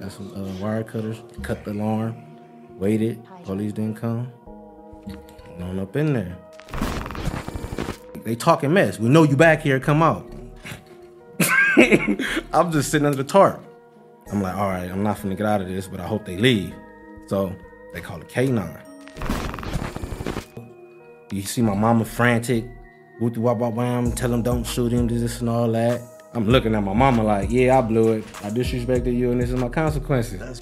got some uh, wire cutters, cut the alarm, waited, police didn't come. Went on up in there. They talking mess. We know you back here, come out. I'm just sitting under the tarp. I'm like, all right, I'm not finna get out of this, but I hope they leave. So they call it K9. You see my mama frantic, whoop wop wop wham, tell him don't shoot him, this and all that. I'm looking at my mama like, yeah, I blew it. I disrespected you, and this is my consequences.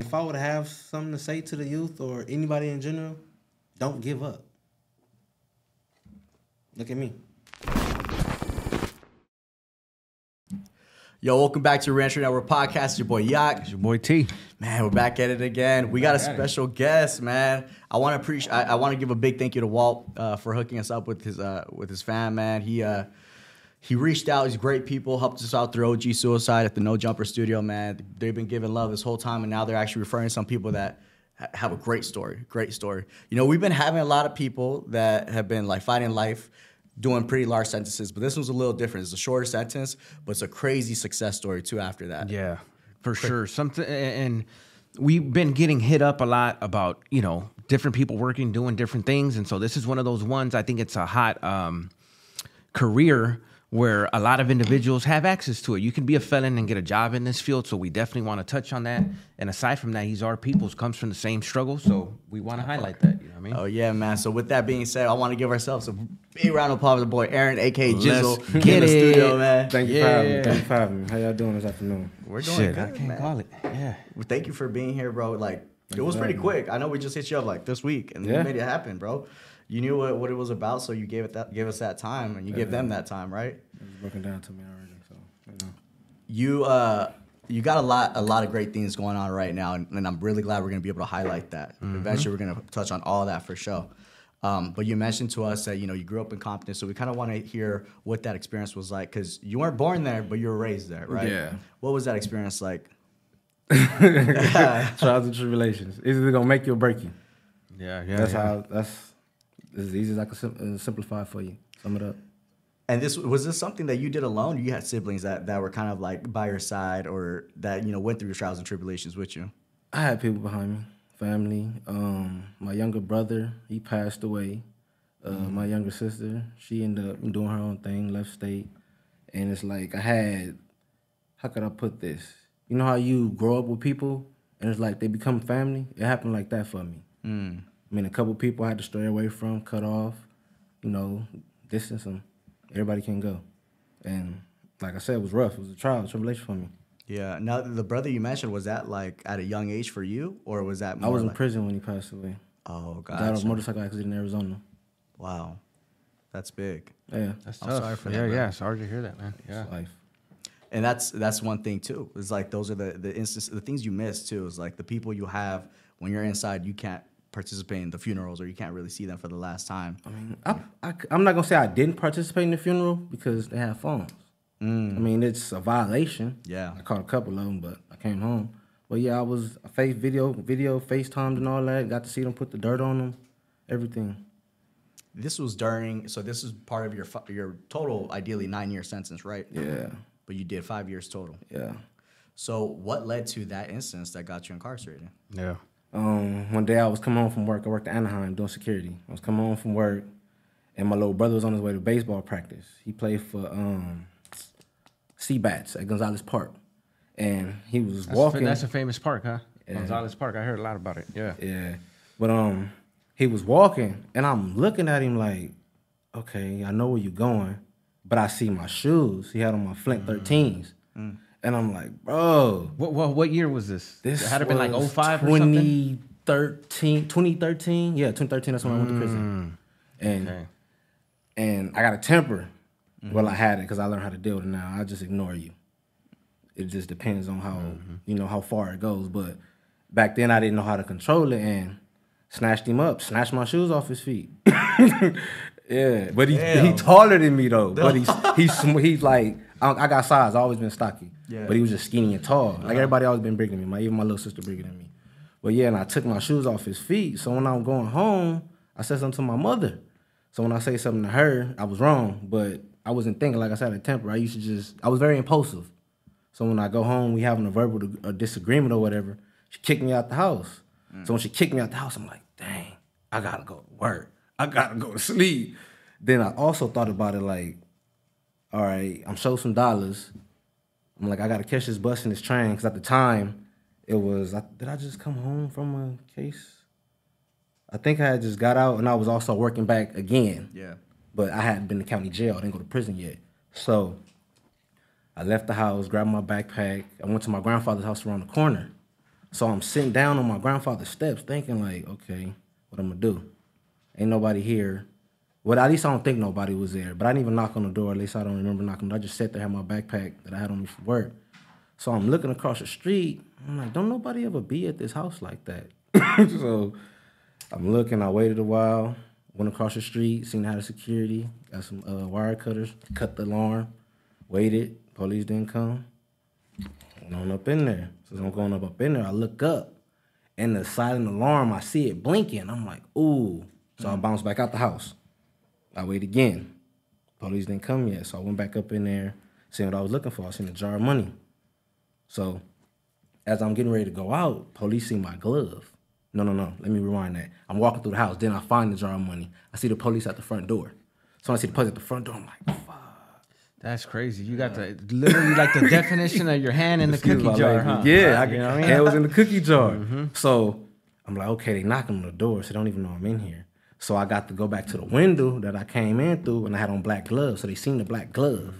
If I would have something to say to the youth or anybody in general, don't give up. Look at me. Yo, welcome back to Reentry Network Podcast. It's your boy Yaq. It's your boy T. Man, we're back at it again. We got a Back it. special guest, man. I want to appreciate. I, I want to give a big thank you to Walt uh, for hooking us up with his uh, with his fan, man. He uh, he reached out. He's great people. Helped us out through OG Suicide at the No Jumper Studio, man. They've been giving love this whole time, and now they're actually referring some people that have a great story. Great story. You know, we've been having a lot of people that have been like fighting life. Doing pretty large sentences, but this one's a little different. It's a shorter sentence, but it's a crazy success story too. After that, Yeah, for sure. Something, and we've been getting hit up a lot about you know different people working, doing different things, and so this is one of those ones. I think it's a hot um, career where a lot of individuals have access to it. You can be a felon and get a job in this field, so we definitely want to touch on that. And aside from that, he's our people's, comes from the same struggle, so we want to highlight that. You know what I mean? Oh yeah, man. So with that being said, I want to give ourselves a big round of applause to the boy Aaron, aka Gizzle, Let's in get the studio, man. Thank you for having me. Thank you for having me. How y'all doing this afternoon? We're doing Shit, good, I can't man. call it. Yeah. Well, Thank you for being here, bro. Like it was pretty having me. quick. I know we just hit you up like this week, and Yeah. you made it happen, bro. You knew what, what it was about, so you gave it that gave us that time, and you gave them that time, right? It was broken down to me already, so you know. You uh you got a lot a lot of great things going on right now, and, and I'm really glad we're gonna be able to highlight that. Eventually, we're gonna touch on all that for sure. Um, but you mentioned to us that you know you grew up in Compton, so we kind of want to hear what that experience was like because you weren't born there, but you were raised there, right? Yeah. What was that experience like? Trials and tribulations. It's either gonna make you or break you. Yeah, yeah. that's yeah. how. That's as easy as I can sim- uh, simplify for you. Sum it up. And this was this something that you did alone? You had siblings that, that were kind of like by your side, or that you know went through your trials and tribulations with you. I had people behind me, family. Um, my younger brother, he passed away. Uh, My younger sister, she ended up doing her own thing, left state, and it's like I had. How could I put this? You know how you grow up with people, and it's like they become family. It happened like that for me. I mean, a couple people I had to stray away from, cut off, you know, distance them. Everybody can go, and like I said, it was rough. It was a trial, and tribulation for me. Yeah. Now the brother you mentioned was that like at a young age for you, or was that I more was in like, prison when he passed away. Oh Died of a motorcycle accident in Arizona. Wow. That's big. Yeah, That's I'm tough. sorry for that, yeah, man. yeah. Sorry to hear that, man. Yeah. it's life. And that's that's one thing too. It's like those are the the instances, the things you miss too. Is like the people you have when you're inside, you can't participate in the funerals or you can't really see them for the last time. I mean, I, I, am not gonna say I didn't participate in the funeral because they have phones. Mm. I mean, it's a violation. Yeah. I caught a couple of them, but I came home. But yeah, I was I face video, video, FaceTimed and all that. Got to see them put the dirt on them, everything. This was during, so this is part of your your total, ideally nine year sentence, right? Yeah, But you did five years total. yeah. So what led to that instance that got you incarcerated? Yeah. Um, one day I was coming home from work. I worked at Anaheim doing security. I was coming home from work, and my little brother was on his way to baseball practice. He played for um, Seabats at Gonzales Park, and he was That's, walking. a, that's a famous park, huh? Yeah. Gonzales Park. I heard a lot about it. Yeah. Yeah. But um he was walking and I'm looking at him like, okay, I know where you're going, but I see my shoes. He had on my Flint 13s. And I'm like, bro, What, what what year was this? this it had to been like was 05 or something. 2013, 2013. Yeah, 2013, that's when I went to mm. prison. And Okay. and I got a temper. Well, I had it because I learned how to deal with it now. I just ignore you. It just depends on how mm-hmm. you know how far it goes. But back then, I didn't know how to control it and snatched him up, snatched my shoes off his feet. yeah, but he he taller than me though. But he's he's he's like I, got size. I always been stocky. Yeah. But he was just skinny and tall. Like uh-huh. everybody always been bigger than me. My even my little sister bigger than me. But yeah, and I took my shoes off his feet. So when I'm going home, I said something to my mother. So when I say something to her, I was wrong, but I wasn't thinking like I said a temper. I used to just I was very impulsive. So when I go home, we having a verbal a disagreement or whatever. She kicked me out the house. Mm. So when she kicked me out the house, I'm like, dang, I gotta go to work. I gotta go to sleep. Then I also thought about it like, all right, I'm showed some dollars. I'm like, I gotta catch this bus and this train because at the time, it was. I, did I just come home from a case? I think I had just got out and I was also working back again. Yeah. But I hadn't been to county jail. I didn't go to prison yet. So I left the house, grabbed my backpack. I went to my grandfather's house around the corner. So I'm sitting down on my grandfather's steps thinking like, okay, what I'm gonna do? Ain't nobody here. Well, at least I don't think nobody was there. But I didn't even knock on the door. At least I don't remember knocking. I just sat there, had my backpack that I had on me for work. So I'm looking across the street. I'm like, don't nobody ever be at this house like that. so I'm looking. I waited a while. Went across the street, seen how the security got some uh, wire cutters, cut the alarm, waited. Police didn't come. Went on up in there. So I'm going up up in there, I look up, and the silent alarm, I see it blinking. I'm like, ooh. So I bounce back out the house. I wait again. Police didn't come yet, so I went back up in there, seeing what I was looking for. I seen a jar of money. So as I'm getting ready to go out, police see my glove. No, no, no. Let me rewind that. I'm walking through the house. Then I find the jar of money. I see the police at the front door. So when I see the police at the front door, I'm like, fuck. That's crazy. You got the literally like the definition of your hand in the Excuse cookie jar, huh? Yeah, I, you know what I mean? and it was in the cookie jar. Mm-hmm. So I'm like, okay, they knocking on the door, so they don't even know I'm in here. So I got to go back to the window that I came in through, and I had on black gloves. So they seen the black glove.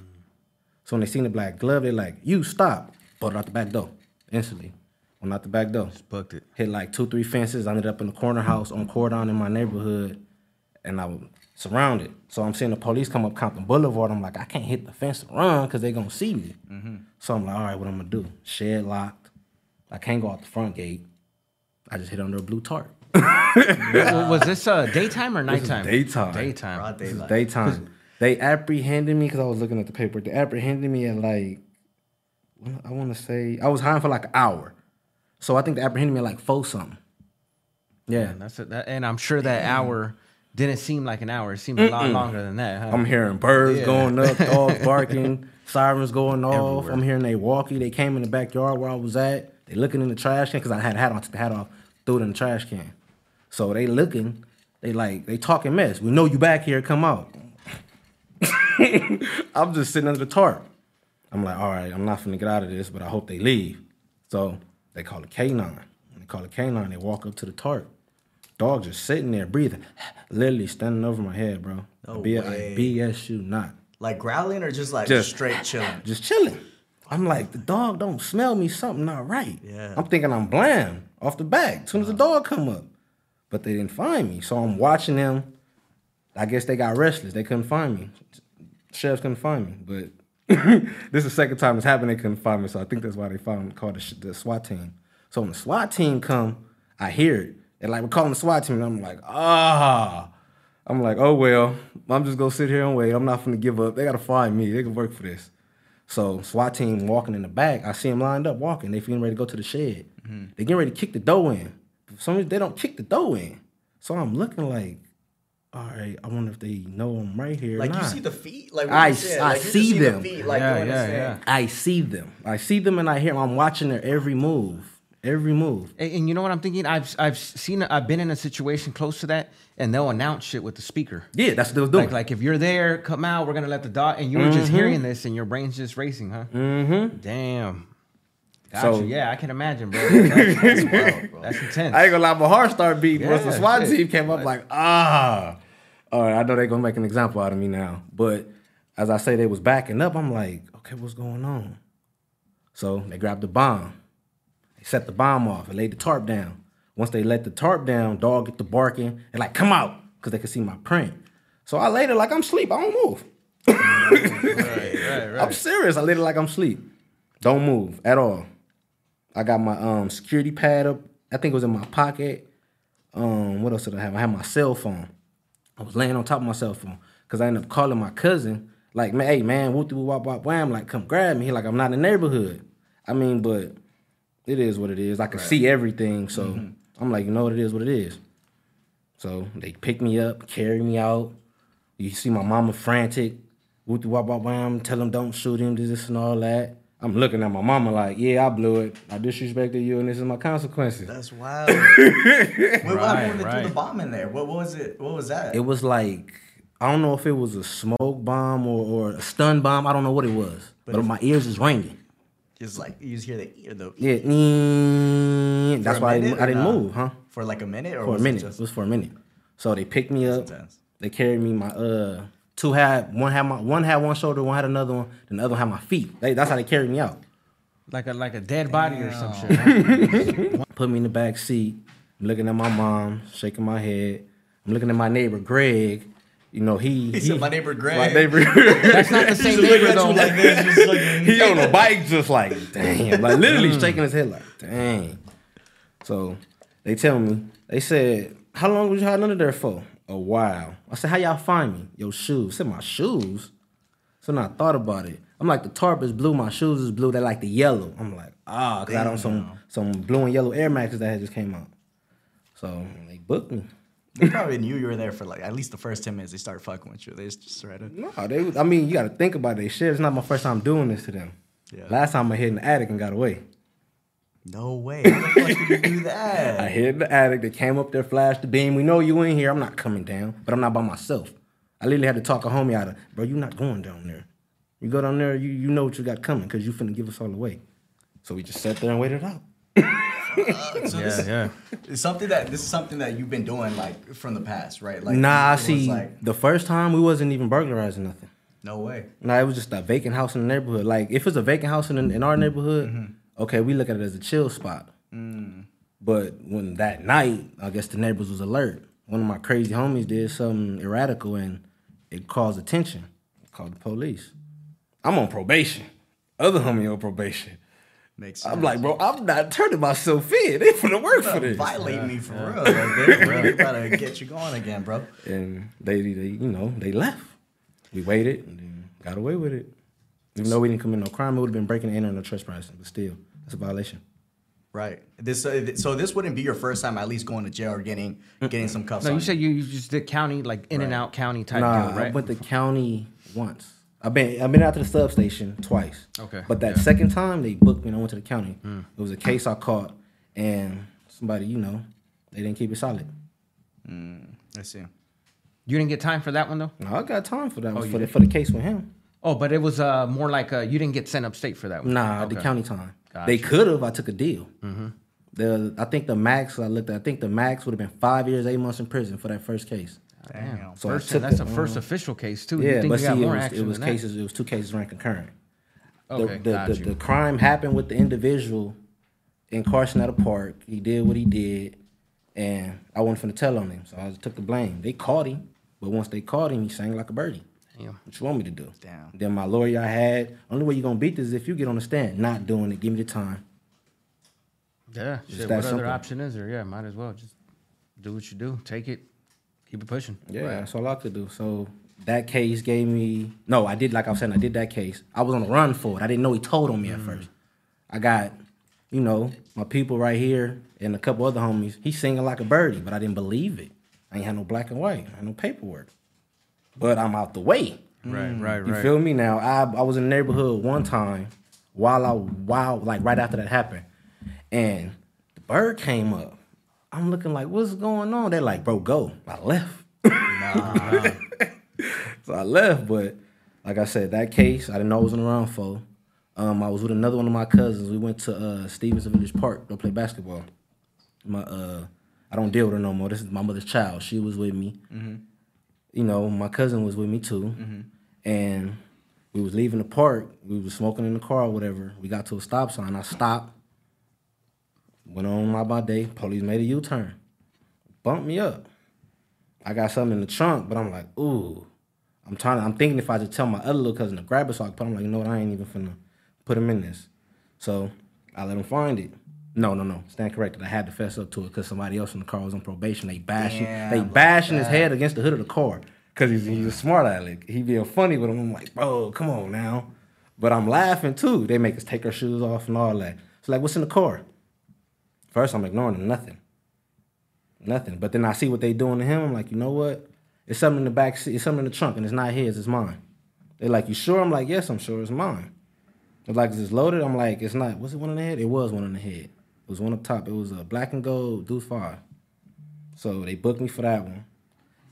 So when they seen the black glove, they like, you stop. It out the back door instantly. Went out the back door. Just booked it. Hit like two, three fences. I ended up in the corner house on Cordon in my neighborhood, and I was surrounded. So I'm seeing the police come up Compton Boulevard. I'm like, I can't hit the fence and run because they gonna see me. Mm-hmm. So I'm like, all right, what I'm gonna do? Shed locked. I can't go out the front gate. I just hit under a blue tarp. Was, was this uh, daytime or This is nighttime? daytime. Daytime. Broad This is daylight. daytime. They apprehended me because I was looking at the paper. They apprehended me at like, I want to say, I was hiding for like an hour. So I think they apprehended me at like four something. Yeah. And that's it. That, and I'm sure that hour didn't seem like an hour. It seemed a lot longer than that. Huh? I'm hearing birds Yeah. going up, dogs barking, sirens going off. Everywhere. I'm hearing they walkie. They came in the backyard where I was at. They looking in the trash can because I had a hat on, took the hat off, threw it in the trash can. So they looking, they like, they talking mess. We know you back here, come out. I'm just sitting under the tarp. I'm like, all right, I'm not finna get out of this, but I hope they leave. So they call a K9. When they call a K9, they walk up to the tarp. Dog just sitting there breathing, literally standing over my head, bro. No B- way. I BS you not. Like growling or just like Just- straight chilling? Just chilling. I'm like, the dog don't smell me, something not right. Yeah. I'm thinking I'm bland off the back as soon as the dog come up. But they didn't find me. So I'm watching them. I guess they got restless. They couldn't find me. Sheriffs couldn't find me. But this is the second time it's happened. They couldn't find me. So I think that's why they found called the, the SWAT team. So when the SWAT team come, I hear it. And like we're calling the SWAT team, and I'm like, ah. I'm like, oh well, I'm just gonna sit here and wait. I'm not gonna give up. They gotta find me. They can work for this. So SWAT team walking in the back. I see them lined up walking. They getting ready to go to the shed. They getting ready to kick the door in. For some reason they don't kick the door in. So I'm looking like, all right. I wonder if they know I'm right here. or Like you see the feet? Like I- you said, I like, you just see the them. feet, like, Yeah, doing yeah, yeah. I see them. I see them and I hear them. I'm watching their every move. Every move. And, and you know what I'm thinking? I've I've seen I've been in a situation close to that, and they'll announce shit with the speaker. Yeah, that's what they was doing. Like like if you're there, come out. We're gonna let the dog. And you were just hearing this, and your brain's just racing, huh? Mm-hmm. Damn. Gotcha. So- yeah, I can imagine, bro. That's, that's wild, bro. That's intense. I ain't gonna lie, my heart started beating once the SWAT shit. team came up. Like, ah, all right, I know they're gonna make an example out of me now. But as I say, they was backing up. I'm like, okay, what's going on? So they grabbed the bomb. They set the bomb off and laid the tarp down. Once they let the tarp down, dog get the barking and like, come out, because they could see my print. So I laid it like I'm asleep. I don't move. I'm serious. I laid it like I'm asleep. Don't move at all. I got my um security pad up. I think it was in my pocket. Um, what else did I have? I had my cell phone. I was laying on top of my cell phone because I ended up calling my cousin. Like, man, hey man, whoop whoop wop wop wham, like come grab me. He like, I'm not in the neighborhood. I mean, but it is what it is. I can see everything, so I'm like, you know what it is, what it is. So they pick me up, carry me out. You see my mama frantic, whoop wop wop wham, tell him don't shoot him, this, this and all that. I'm looking at my mama like, yeah, I blew it. I disrespected you, and this is my consequences. That's wild. What Right, happened when they threw right. the bomb in there? What, what was it? What was that? It was like I don't know if it was a smoke bomb or, or a stun bomb. I don't know what it was, but, my ears is ringing. Just like you just hear the ear the Yeah, mm, that's why I didn't, I didn't not? move, huh? for like a minute or For a minute. It It was for a minute. So they picked me up. intense. They carried me. My uh, two had one had my one had one shoulder, one had another one, then the other one had my feet. They, that's how they carried me out. Like a like a dead body or some shit. Put me in the back seat. I'm looking at my mom, shaking my head. I'm looking at my neighbor Greg. You know he. He said, "My neighbor Greg." My neighbor. That's not the same neighbor though. like this, like, he on a bike just like damn, like literally mm. shaking his head like dang. So they tell me they said, "How long was you hiding under there for?" A while. I said, "How y'all find me?" Your shoes. I said my shoes. So then I thought about it. I'm like the tarp is blue, my shoes is blue. They like the yellow. I'm like ah, cause I don't some some blue and yellow Air Maxes that had just came out. So they booked me. They probably knew you were there for like at least the first ten minutes. They started fucking with you. They just started. No, they. I mean, you got to think about it. Shit, it's not my first time doing this to them. Yeah. Last time I hid in the attic and got away. No way. How the fuck did you do that? I hid in the attic. They came up there, flashed the beam. We know you in here. I'm not coming down, but I'm not by myself. I literally had to talk a homie out of, bro. you're not going down there. You go down there, you you know what you got coming because you finna give us all away. So we just sat there and waited out. So this, yeah. It's something that this is something that you've been doing like from the past, right? Like nah, I see. Like the first time we wasn't even burglarizing nothing. no way. Nah, it was just a vacant house in the neighborhood. Like if it's a vacant house in in our neighborhood, mm-hmm. Okay, we look at it as a chill spot. But when that night, I guess the neighbors was alert. One of my crazy homies did something erratical and it caused attention. Called the police. I'm on probation. Other homie on probation. Makes sense. I'm like, bro, I'm not turning myself in. They finna work for this. violate me for real. Like, they really gotta get you going again, bro. And they, they, you know, they left. We waited and then got away with it. Even though we didn't commit no crime, it would have been breaking and entering or trespassing. But still, that's a violation. Right. This uh, so this wouldn't be your first time at least going to jail or getting getting some cuffs No, on. you said you, you just did county like in and out county type Nah, deal, I went to county once. I've been I've been out to the substation twice. Okay, But that yeah. second time they booked me and I went to the county. It was a case I caught and somebody, you know, they didn't keep it solid. I see. you didn't get time for that one though. No, I got time for that one you for the for the case with him. Oh, but it was uh more like uh you didn't get sent upstate for that one. Nah, the county time. Gotcha. They could have. I took a deal. The I think the max I looked at. I think the max would have been five years, eight months in prison for that first case. Damn. So First, that's the, the first um, official case too. you Yeah, think but you see, got it was, it was than that? cases. It was two cases ran concurrent. Okay, the, got the, you. the crime happened with the individual in Carson at a park. He did what he did, and I wasn't finna tell on him, so I took the blame. They caught him, but once they caught him, he sang like a birdie. Damn. What you want me to do? Damn. Then my lawyer I had, only way you're gonna beat this is if you get on the stand. Not doing it, give me the time. Yeah, Just shit, that what other option is there? Yeah, might as well just do what you do. Take it, keep it pushing. Yeah, that's all I could do. So that case gave me no. I did like I was saying. I did that case. I was on the run for it. I didn't know he told on me at mm. first. I got, you know, my people right here and a couple other homies. He's singing like a birdie, but I didn't believe it. I ain't had no black and white. I had no paperwork. But I'm out the way. Right, right, You feel me now? I I was in the neighborhood one time while I while like right after that happened, and the bird came up. I'm looking like, what's going on? They're like, bro, go. I left. Nah. so I left, but like I said, that case I didn't know I was in the round for. Um, I was with another one of my cousins. We went to uh, Stevenson Village Park to play basketball. My uh, I don't deal with her no more. This is my mother's child. She was with me you know, my cousin was with me too, mm-hmm. and we was leaving the park. We was smoking in the car or whatever. We got to a stop sign. I stopped, went on my my day. Police made a U turn, bumped me up. I got something in the trunk, but I'm like, ooh. I'm trying. To, I'm thinking if I just tell my other little cousin to grab it, so I can put. I'm like, you know what? I ain't even finna put him in this. So I let him find it. No, no, no. Stand corrected. I had to fess up to it because somebody else in the car was on probation. They bashing, Damn, they bashing his head against the hood of the car because he's, he's a smart aleck. He being funny with him. I'm like, bro, come on now. But I'm laughing too. They make us take our shoes off and all that. It's like, what's in the car? First, I'm ignoring them. Nothing. Nothing. But then I see what they doing to him. I'm like, you know what? It's something in the back seat. It's something in the trunk, and it's not his. It's mine. They're like, you sure? I'm like, yes, I'm sure. It's mine. Was like, is loaded? I'm like, it's not. Was it one in the head? It was one in the head. It was one up top. It was a black and gold Deuce Five. So they booked me for that one.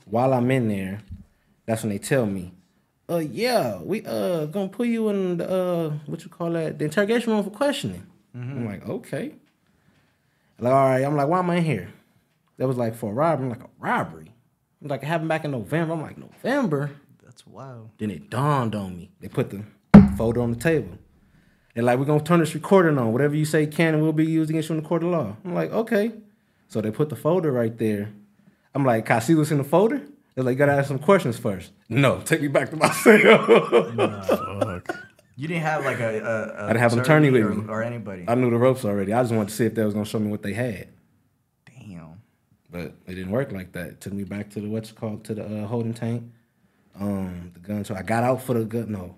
While I'm in there, that's when they tell me, uh, yeah, we uh gonna put you in the uh what you call that the interrogation room for questioning. I'm like, okay. Like, all right. I'm like, why am I in here? That was like for a robbery. I'm like, a robbery. I'm like, it happened back in November. I'm like, November. That's wild. Then it dawned on me. They put the photo on the table. They're like, we're gonna turn this recording on. Whatever you say can and will be used against you in the court of law. I'm like, okay. So they put the folder right there. I'm like, can I see what's in the folder? They're like, you gotta ask some questions first. No, take me back to my cell. You didn't have like a, a, a I didn't have an attorney with or, me. or anybody. I knew the ropes already. I just wanted to see if they was gonna show me what they had. Damn. But it didn't work like that. It took me back to the what's it called to the uh, holding tank. Um, the gun. So I got out for the gun. No,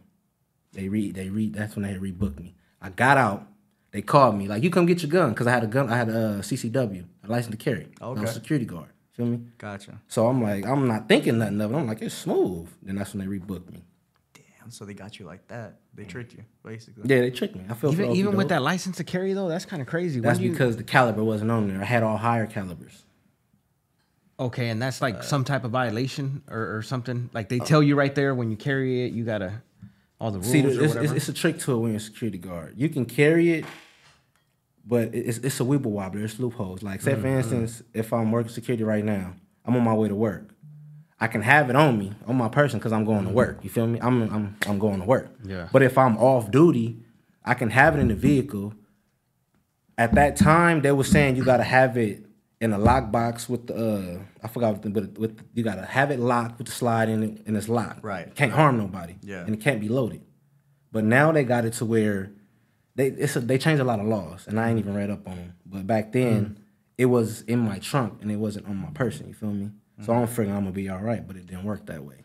they read. They read. That's when they rebooked me. I got out. They called me like, "You come get your gun," because I had a gun. I had a uh, CCW, a license to carry. Okay. I was a security guard. Feel me? Gotcha. So I'm like, I'm not thinking nothing of it. I'm like, it's smooth. Then that's when they rebooked me. Damn. So they got you like that. They tricked you, basically. Yeah, they tricked me. I feel Even even with that license to carry though, that's kind of crazy. When That's you- because the caliber wasn't on there. I had all higher calibers. okay, and that's Uh, like some type of violation or, or something. Like they tell you right there when you carry it, you gotta all the rules See, it's, it's, it's a trick to it when you're a security guard. You can carry it, but it's, it's a weeble wobbler. It's loopholes. Like, say, Mm-hmm. for instance, if I'm working security right now, I'm on my way to work. I can have it on me, on my person, because I'm going to work. You feel me? I'm, I'm, I'm going to work. Yeah. But if I'm off duty, I can have it in the vehicle. At that time, they were saying you got to have it in a lock box with the, uh, I forgot, what the, but with you got to have it locked with the slide in it, and it's locked. Right. Can't harm nobody. Yeah. And it can't be loaded. But now they got it to where they it's a, they changed a lot of laws, and I ain't even read up on them. But back then, it was in my trunk and it wasn't on my person. You feel me? So I'm figuring I'm gonna be all right, but it didn't work that way.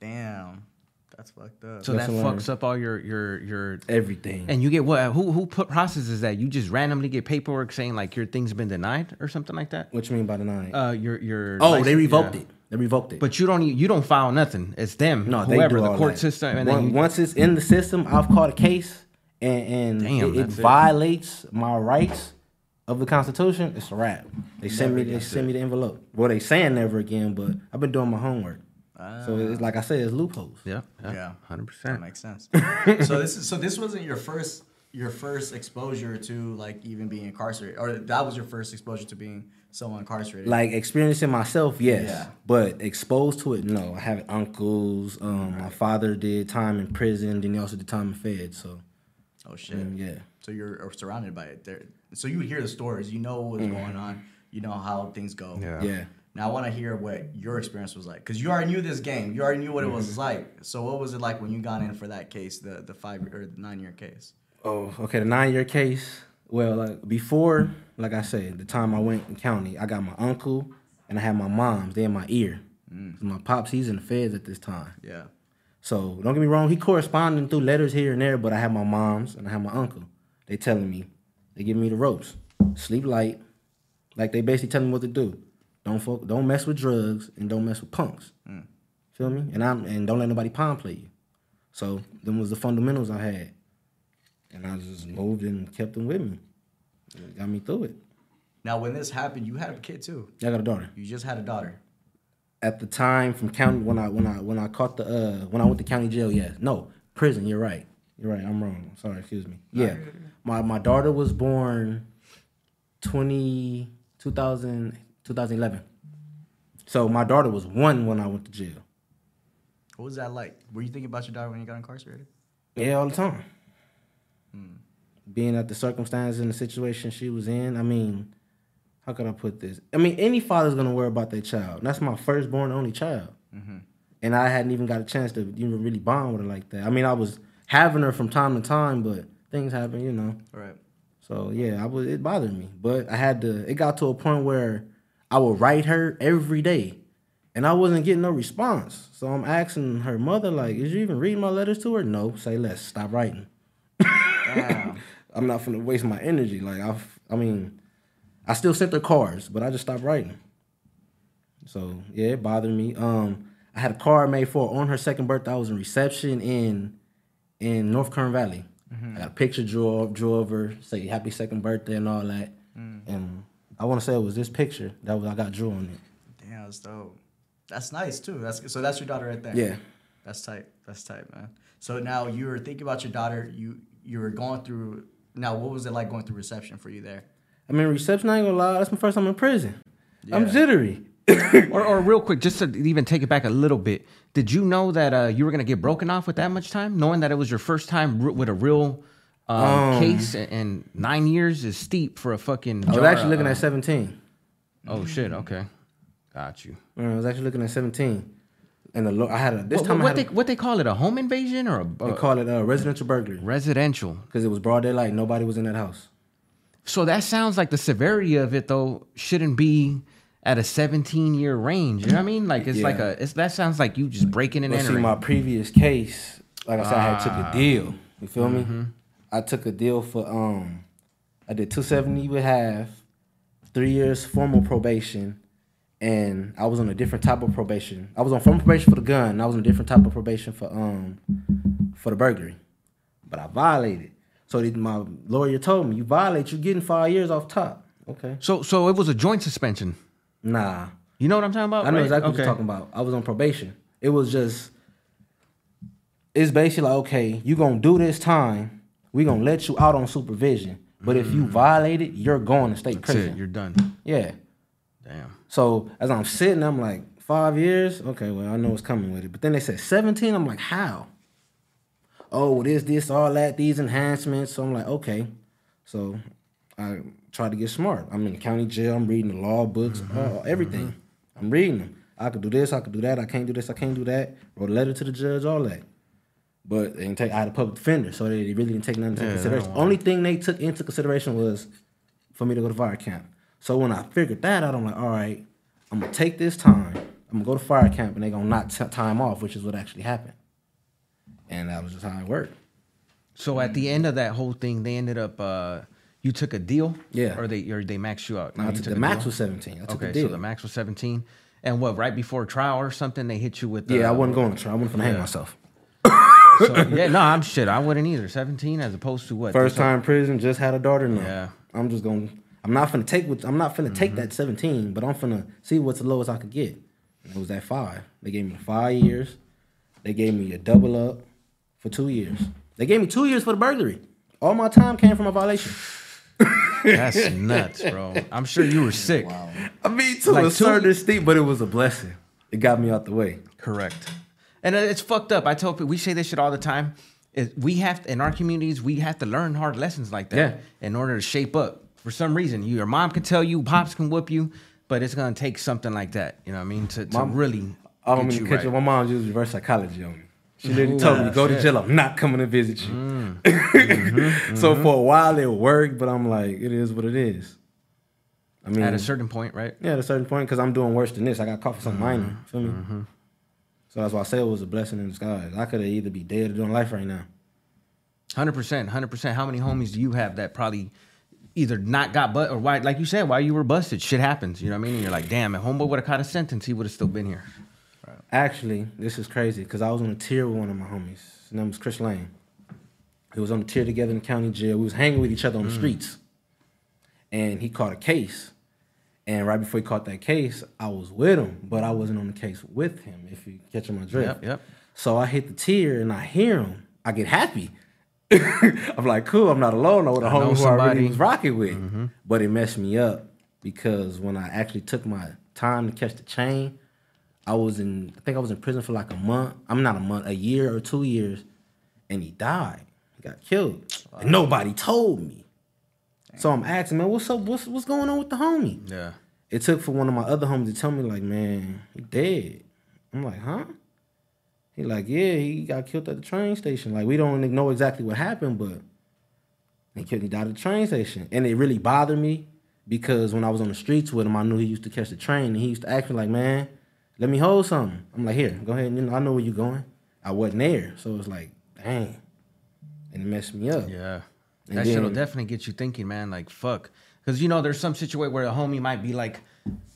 Damn. That's fucked up. so that Lesson fucks up all your your your. Everything. And you get what? Who who put processes that? You just randomly get paperwork saying like your thing's been denied or something like that. what you mean by denied? Uh, your your. oh, license- they revoked yeah. it. They revoked it. But you don't e- you don't file nothing. It's them. no, they whoever do the all court that. system. And Once- then you, once it's in the system, I've caught a case, and, and Damn, it, it that's it. violates my rights of the Constitution. It's a wrap. They send me. They gets send me the envelope. Well, they saying never again, but I've been doing my homework. So it's like I said, it's loopholes. yeah, Yeah. yeah, hundred That percent. makes sense. so this is so this wasn't your first your first exposure to like even being incarcerated, or that was your first exposure to being someone incarcerated. Like experiencing myself, yes. Yeah. But exposed to it, no. I have uncles. Um, my father did time in prison, then he also did time in Fed. So oh shit. mm, yeah. So you're surrounded by it. There. So you would hear the stories. You know what's going on. You know how things go. Yeah. Yeah. Now I want to hear what your experience was like, because you already knew this game. You already knew what it was Mm-hmm. like. So what was it like when you got in for that case, the the five or the nine year case? Oh, okay. The nine year case. Well, like before, like I said, the time I went in county, I got my uncle and I had my mom's. They in my ear. 'Cause My pops, he's in the feds at this time. Yeah. So don't get me wrong, he corresponding through letters here and there, but I have my mom's and I have my uncle. They telling me, they giving me the ropes. Sleep light. Like they basically telling me what to do. Don't fuck, don't mess with drugs and don't mess with punks. Feel me? And I'm and don't let nobody palm play you. So them was the fundamentals I had. And I just moved and kept them with me. It got me through it. Now when this happened, you had a kid too. I got a daughter. You just had a daughter. at the time from county when I when I when I caught the uh when I went to county jail, yes. No, prison, you're right. You're right. I'm wrong. Sorry, excuse me. Yeah. My my daughter was born 20 2000 2011. So my daughter was 1 when I went to jail. What was that like? Were you thinking about your daughter when you got incarcerated? Yeah, all the time. Hmm. Being at the circumstances and the situation she was in, I mean, how could I put this? I mean, any father's gonna worry about their child. And that's my firstborn, only child, mm-hmm. and I hadn't even got a chance to even really bond with her like that. I mean, I was having her from time to time, but things happen, you know. All right. So yeah, I was. It bothered me, but I had to. It got to a point where I would write her every day, and I wasn't getting no response. So I'm asking her mother, like, "Is you even reading my letters to her?" No. Say less. Stop writing. I'm not gonna waste my energy. Like I, I mean, I still sent her cards, but I just stopped writing. So yeah, it bothered me. Um, I had a card made for her on her second birthday. I was in reception in in North Kern Valley. I got a picture drew drew over, say happy second birthday and all that. And I want to say it was this picture that was I got drew on it. Damn, that's dope. That's nice too. That's so. That's your daughter right there. Yeah. That's tight. That's tight, man. So now you were thinking about your daughter. You you were going through. Now, what was it like going through reception for you there? I mean, reception. I ain't gonna lie. That's my first time in prison. I'm Yeah. jittery. or, or real quick, just to even take it back a little bit, did you know that uh, you were gonna get broken off with that much time, knowing that it was your first time with a real um, case, and, nine years is steep for a fucking. I was actually looking at 17. Oh shit! Okay, got you. Uh, I was actually looking at 17. And the I had a this What, time what I had they a, what they call it? A home invasion or a they uh, call it a residential burglary residential? because it was broad daylight. Nobody was in that house. So that sounds like the severity of it though shouldn't be at a 17 year range. You know what I mean? Like it's like a it's, that sounds like you just breaking and But see, my previous case, like I said, I had took Ah. a deal. You feel Mm-hmm. me? I took a deal for um, I did two seventy with half, three years formal probation, and I was on a different type of probation. I was on formal probation for the gun. And I was on a different type of probation for um, for the burglary, but I violated. So my lawyer told me, you violate, you're getting five years off top. Okay. so so it was a joint suspension. Nah, You know what I'm talking about? I know right? exactly what you're talking about. I was on probation. It was just, it's basically like, okay, you're gonna do this time. We gonna let you out on supervision. But if you mm-hmm. violate it, you're going to state. That's prison. it. You're done. yeah. Damn. So as I'm sitting, I'm like, five years? Okay, well, I know what's coming with it. But then they said 17. I'm like, how? Oh, well, this, this, all that, these enhancements. So I'm like, okay. So I tried to get smart. I'm in the county jail. I'm reading the law books, mm-hmm. all, everything. Mm-hmm. I'm reading them. I could do this, I could do that. I can't do this, I can't do that. Wrote a letter to the judge, all that. But they didn't take. I had a public defender, so they really didn't take nothing into Yeah, consideration. Only thing they took into consideration was for me to go to fire camp. So when I figured that out, I'm like, all right, I'm gonna take this time. I'm gonna go to fire camp, and they're gonna knock t- time off, which is what actually happened. And that was just how it worked. So at the end of that whole thing, they ended up. uh You took a deal. Yeah. Or they or they maxed you out. Now, I took- took the max deal? was 17. I took Okay, a deal. so the max was 17. And what? Right before trial or something, they hit you with. The, yeah, I wasn't going to try. I wasn't gonna hang myself. So, yeah, no, I'm shit. I wouldn't either. 17 as opposed to what? First time prison, just had a daughter. No, Yeah. I'm just gonna. I'm not finna take. What, I'm not finna take Mm-hmm. that 17, but I'm finna see what's the lowest I could get. And it was at five. They gave me five years. They gave me a double up for two years. They gave me two years for the burglary. All my time came from a violation. That's nuts, bro. I'm sure you were sick. Wow. I mean, to Like a certain extent, but it was a blessing. It got me out the way. Correct. And it's fucked up. I tell people we say this shit all the time. We have in our communities we have to learn hard lessons like that Yeah. in order to shape up. For some reason, you, your mom can tell you, pops can whoop you, but it's gonna take something like that. You know what I mean? To, to Mom- really I don't mean to catch right. you. My mom used reverse psychology on me. She literally told me to go to shit. jail. I'm not coming to visit you. Mm. so for a while it worked, but I'm like, it is what it is. I mean, At a certain point, right? yeah, at a certain point, because I'm doing worse than this. I got caught for something minor. Mm-hmm. Feel me? So that's why I say it was a blessing in disguise. I could have either be dead or doing life right now. Hundred percent, hundred percent. How many homies do you have that probably either not got but or why, like you said, why you were busted? Shit happens. You know what I mean? And you're like, damn, if homeboy would have caught a sentence, he would have still been here. Actually, this is crazy because I was on a tier with one of my homies. His name was Chris Lane. He was on the tier together in the county jail. We was hanging with each other on Mm. the streets. And he caught a case. And right before he caught that case, I was with him, but I wasn't on the case with him, if you catch my drift. Yep, yep. So I hit the tier and I hear him. I get happy. I'm like, cool, I'm not alone. I'm with a I homie who I really was rocking with. But it messed me up because when I actually took my time to catch the chain, I was in, I think I was in prison for like a month. I'm not a month, a year or two years, and he died. He got killed. And nobody told me. So I'm asking, man, what's up? What's what's going on with the homie? Yeah. It took for one of my other homies to tell me, like, man, he dead. I'm like, huh? He like, yeah, he got killed at the train station. Like, we don't know exactly what happened, but he killed, he died at the train station. And it really bothered me because when I was on the streets with him, I knew he used to catch the train, and he used to ask me like, man, let me hold something. I'm like, here, go ahead. You know, I know where you're going. I wasn't there, so it's like, dang, and it messed me up. Yeah. And That shit'll definitely get you thinking, man. Like, fuck. Because, you know, there's some situation where a homie might be like,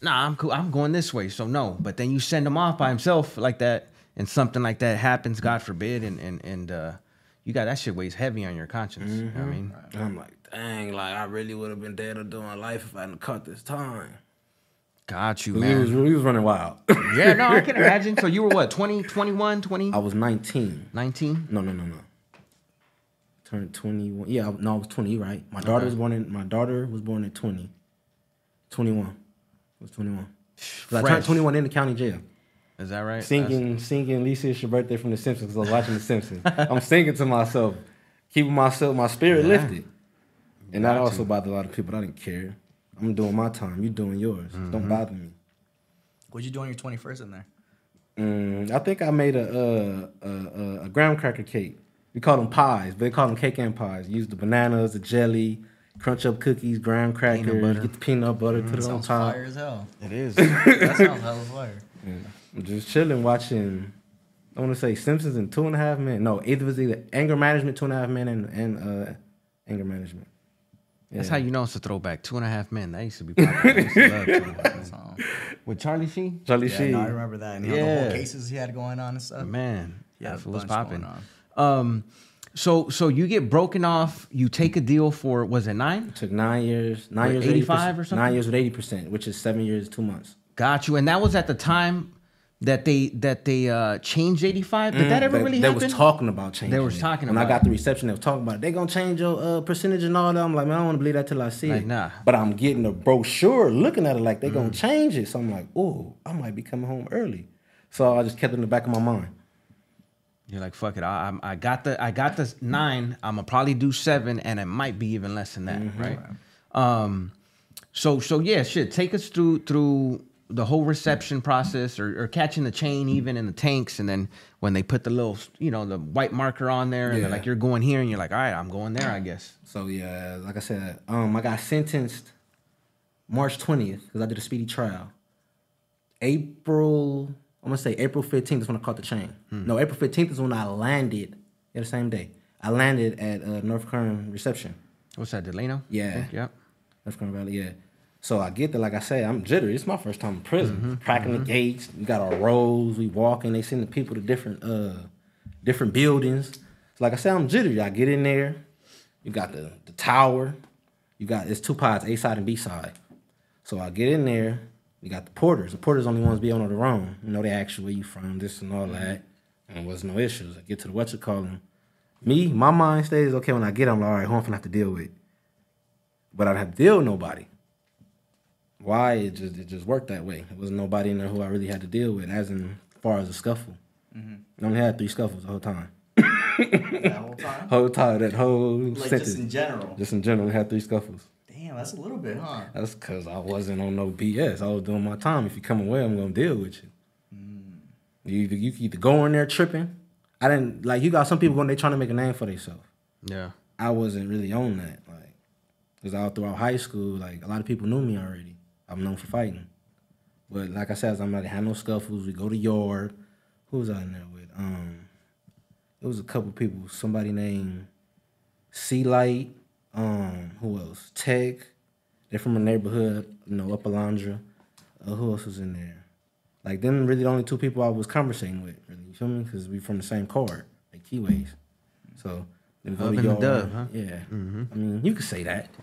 nah, I'm cool. I'm going this way. So, no. But then you send him off by himself like that, and something like that happens, God forbid, and, and, and uh, you got that shit weighs heavy on your conscience. You know what I mean, And I'm like, dang, like I really would have been dead or doing life if I hadn't caught this time. got you, We was, man. we was running wild. yeah, no, I can imagine. So you were what, 20, 21, 20, I was 19. 19? No, no, no, no. Turned 21. Yeah, no, I was 20, right. My daughter was born in my daughter was born at 20. 21. I was 21. 'Cause I turned 21 in the county jail. Is that right? Singing, singing Lisa, it's your birthday from The Simpsons because I was watching The Simpsons. I'm singing to myself, keeping myself, my spirit Yeah. lifted. And that also you. bothered a lot of people. but I didn't care. I'm doing my time. You doing yours. Mm-hmm. Don't bother me. What'd you do on your 21st in there? Mm, I think I made a, uh, a, a a graham cracker cake. We call them pies, but they call them cake and pies. Use the bananas, the jelly, crunch up cookies, graham crackers, butter. get the peanut butter, put it on Sounds top. fire as hell. It is. That sounds hella fire. I'm just chilling, watching. I want to say Simpsons and Two and a Half Men. No, either was either Anger Management, Two and a Half Men, and and uh, Anger Management. That's how you know it's a throwback. Two and a half men. That used to be popular. Used to love Two and a Half Men. So, With Charlie Sheen? Charlie yeah, Sheen. no, I remember that. And you know, the whole cases he had going on and stuff. Man, Yeah, that a fool was bunch popping. Um, so so you get broken off. You take a deal for was it nine? Took nine years, nine years, 85 80%, or something? Nine years with eighty percent, which is seven years, two months. Got you. And that was at the time that they that they uh changed eighty five. Did that ever Mm, they, really they happen? was talking about changing. They was it. talking when about I got it. the reception. They was talking about it. they gonna change your uh, percentage and all that. I'm like, man, I don't want to believe that till I see Like, it. nah. But I'm getting a brochure, looking at it like they gonna Mm. change it. So I'm like, oh, I might be coming home early. So I just kept it in the back of my mind. You're like fuck it. I, I'm- I got the I got the nine. I'm gonna probably do seven, and it might be even less than that, Mm-hmm. right? Um, so so yeah, shit. Take us through through the whole reception process, or, or catching the chain even in the tanks, and then when they put the little you know the white marker on there, and they're Yeah. like you're going here, and you're like all right, I'm going there, I guess. So yeah, like I said, um, I got sentenced March 20th because I did a speedy trial. April, I'm gonna say April 15th is when I caught the chain. No, April 15th is when I landed. Yeah, the same day. I landed at uh, North Kern reception. What's that, Delano? Yeah. Yep. North Kern Valley, yeah. So I get there, like I said, I'm jittery. It's my first time in prison. Cracking the gates. We got our rows. We walking. They send the people to different uh different buildings. So like I said, I'm jittery. I get in there. You got the the tower. You got it's two pods, A side and B side. So I get in there. You got the porters. The porters only ones be on the room. You know, they ask you where you from, this and all that. And was no issues. I get to the what you call them. Me, my mind stays okay when I get. I'm like, all right, who I'm gonna have to deal with. But I don't have to deal with nobody. Why? It just it just worked that way. It was nobody in there who I really had to deal with, as in far as a scuffle. Mm-hmm. I only had three scuffles the whole time. That whole time? Whole time, that whole Like sentence. just in general. Just in general, I had three scuffles. Damn, that's a little bit, huh? That's because I wasn't on no BS. I was doing my time. If you come away, I'm gonna deal with you. You either you can either go in there tripping. I didn't like you got some people going they trying to make a name for themselves. Yeah. I wasn't really on that. Like, cause all throughout high school, like a lot of people knew me already. I'm known for fighting. But like I said, I'm not had no scuffles. We go to yard. Who was I in there with? Um, it was a couple people. Somebody named Sea Light. Um, who else? Tech. They're from a neighborhood, you know, up Alondra. Uh, who else was in there? Like them, really the only two people I was conversating with. Really, you feel me? Because we from the same card, like Keyways. So then go Up in the dove, huh? Yeah. I mean, you could say that.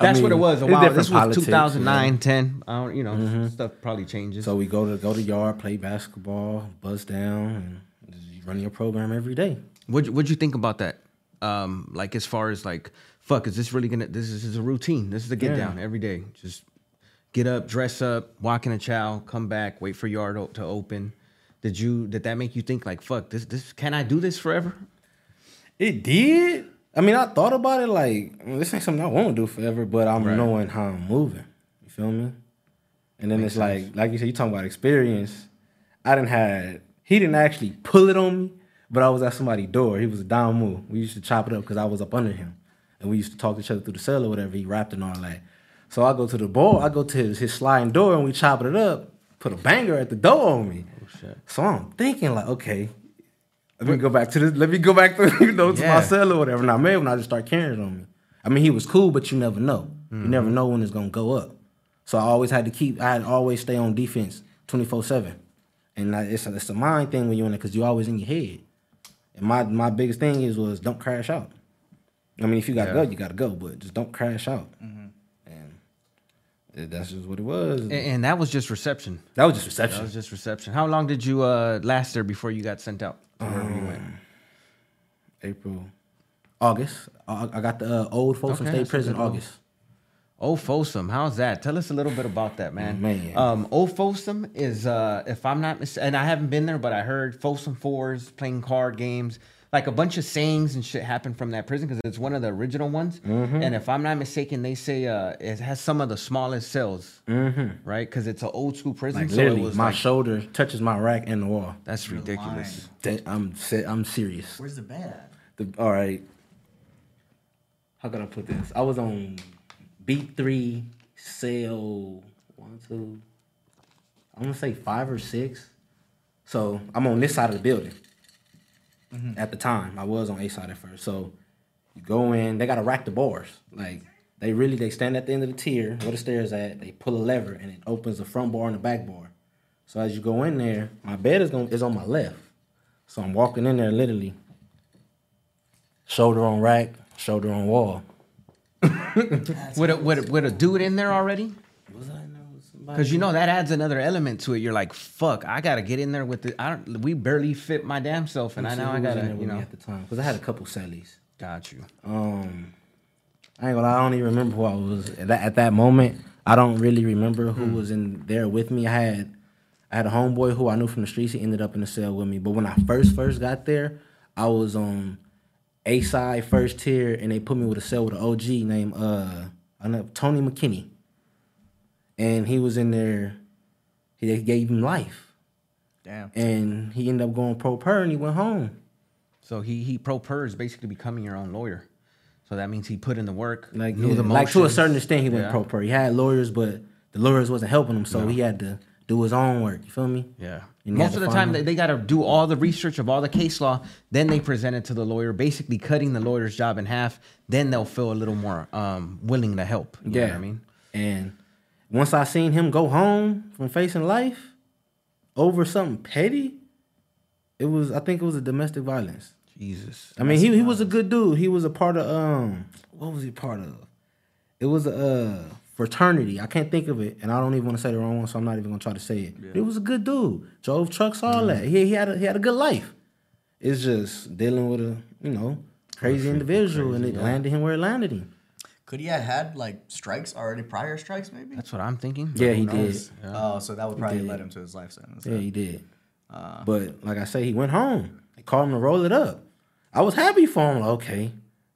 That's what it was. A while. This was politics, 2009, 10. I don't, you know, stuff probably changes. So we go to go to yard, play basketball, buzz down, and run your program every day. What'd, what'd you think about that? Um, like as far as like, fuck, is this really gonna? This is, this is a routine. This is a get Yeah. down every day. Just get up, dress up, walk in a chow, come back, wait for yard to open. Did you? Did that make you think like, fuck, this? This can I do this forever? It did. I mean, I thought about it like this ain't something I want to do forever, but I'm Right. knowing how I'm moving. You feel me? And then it's like, like you said, you talking about experience. I didn't had he didn't actually pull it on me, but I was at somebody's door. He was a down move. We used to chop it up because I was up under him, and we used to talk to each other through the cell or whatever. He rapped and all that. So I go to the ball. I go to his, his sliding door, and we chop it up. Put a banger at the door on me. shit. So I'm thinking like, okay, let me go back to this. Let me go back to you know to Yeah. my cell or whatever. Now, man, when I just start carrying it on me. I mean, he was cool, but you never know. You never Mm-hmm. know when it's gonna go up. So I always had to keep. I had to always stay on defense, twenty four seven, and I- it's a, it's a mind thing when you're in it because you're always in your head. And my my biggest thing is was don't crash out. I mean, if you gotta Yeah. go, you gotta go, but just don't crash out. Mm-hmm. And that's just what it was. And, and that was just reception. that was just reception. That was just reception. How long did you uh, last there before you got sent out to wherever you went? April, August. I, I got the uh, old Folsom Okay, State Prison good little- August. Old Folsom, how's that? Tell us a little bit about that, man. Man. Um, Old Folsom is, uh, if I'm not mistaken, and I haven't been there, but I heard Folsom Fours playing card games, like a bunch of sayings and shit happened from that prison because it's one of the original ones. Mm-hmm. And if I'm not mistaken, they say uh, it has some of the smallest cells, mm-hmm. right? Because it's an old school prison. Like so literally, it was my like, shoulder touches my rack and the wall. that's You're ridiculous. lying. That- I'm I'm serious. Where's the bed at? The, all right. How can I put this? I was on B three cell one two. I'm gonna say five or six. So I'm on this side of the building. Mm-hmm. At the time, I was on A side at first. So you go in, they gotta rack the bars. Like they really they stand at the end of the tier where the stairs at. They pull a lever and it opens the front bar and the back bar. So as you go in there, my bed is going is on my left. So I'm walking in there literally shoulder on rack, shoulder on wall. With a, with, a, with a dude in there already? Was I in there with somebody? Because you know that adds another element to it. You're like, fuck, I gotta get in there with the. I don't. We barely fit my damn self, and I know I who was in gotta. You know, at the time because I had a couple cellies. got you. Um, I ain't gonna. lie, I don't even remember who I was at that, at that moment. I don't really remember who was in there with me. I had I had a homeboy who I knew from the streets. He ended up in the cell with me. But when I first first got there, I was on A side first tier, and they put me with a cell with an OG named uh I know Tony McKinney, and he was in there. He they gave him life, Damn. and he ended up going pro per, and he went home. So he he pro per is basically becoming your own lawyer. So that means he put in the work, Like, knew yeah, like to a certain extent, he went Yeah. pro per. He had lawyers, but the lawyers wasn't helping him, so he had to do his own work. You feel me? Yeah. And Most of the time, they, they got to do all the research of all the case law. Then they present it to the lawyer, basically cutting the lawyer's job in half. Then they'll feel a little more um, willing to help. You know yeah, what I mean? And once I seen him go home from facing life over something petty, it was I think it was a domestic violence. Jesus. I mean, he he was a good dude. He was a part of um what was he part of? It was a uh, fraternity. I can't think of it, and I don't even want to say the wrong one, so I'm not even gonna try to say it. It was a good dude. Drove trucks, all mm-hmm. that. He he had a, he had a good life. It's just dealing with a you know crazy individual, and it landed him where it landed him. Could he have had like strikes already, prior strikes maybe? That's what I'm thinking. Yeah, Who he did. Yeah. Oh, so that would probably did. led him to his life sentence. Yeah, he did. Uh, but like I say, he went home. They called him to roll it up. I was happy for him. Like, okay,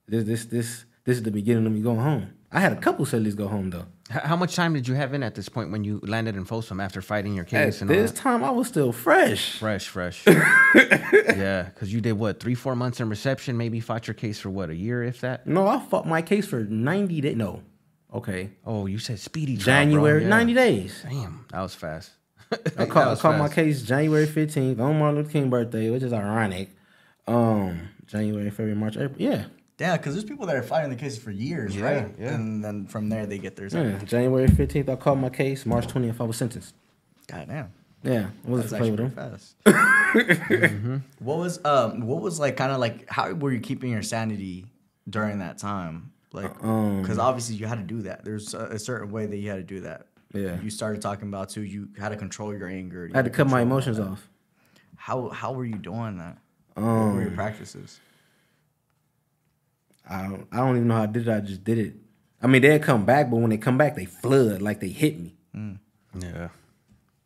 this this this this is the beginning of me going home. I had a couple cellies go home though. How much time did you have in at this point when you landed in Folsom after fighting your At case and all this time, I was still fresh. Fresh, fresh. yeah, because you did what three, four months in reception, maybe fought your case for what a year, if that. No, I fought my case for ninety days. No, okay, Oh, you said speedy trial. January Yeah. ninety days. Damn, that was fast. I That caught, I caught my case January fifteenth on Martin Luther King birthday, which is ironic. Um, January, February, March, April. Yeah, Yeah, because there's people that are fighting the cases for years, Yeah, right? yeah. And then from there they get their yeah. January fifteenth, I caught my case. March twentieth, I was sentenced. God damn. Yeah, I wasn't That's to play actually with pretty him. fast. What was um what was like kind of like how were you keeping your sanity during that time? Like Um, because obviously you had to do that. There's a, a certain way that you had to do that. Yeah. You started talking about too. You had to control your anger. you I had to cut my emotions that. off. How how were you doing that? what Um, were your practices? I don't, I don't even know how I did it. I just did it. I mean, they'd come back, but when they come back, they flood like they hit me. Yeah.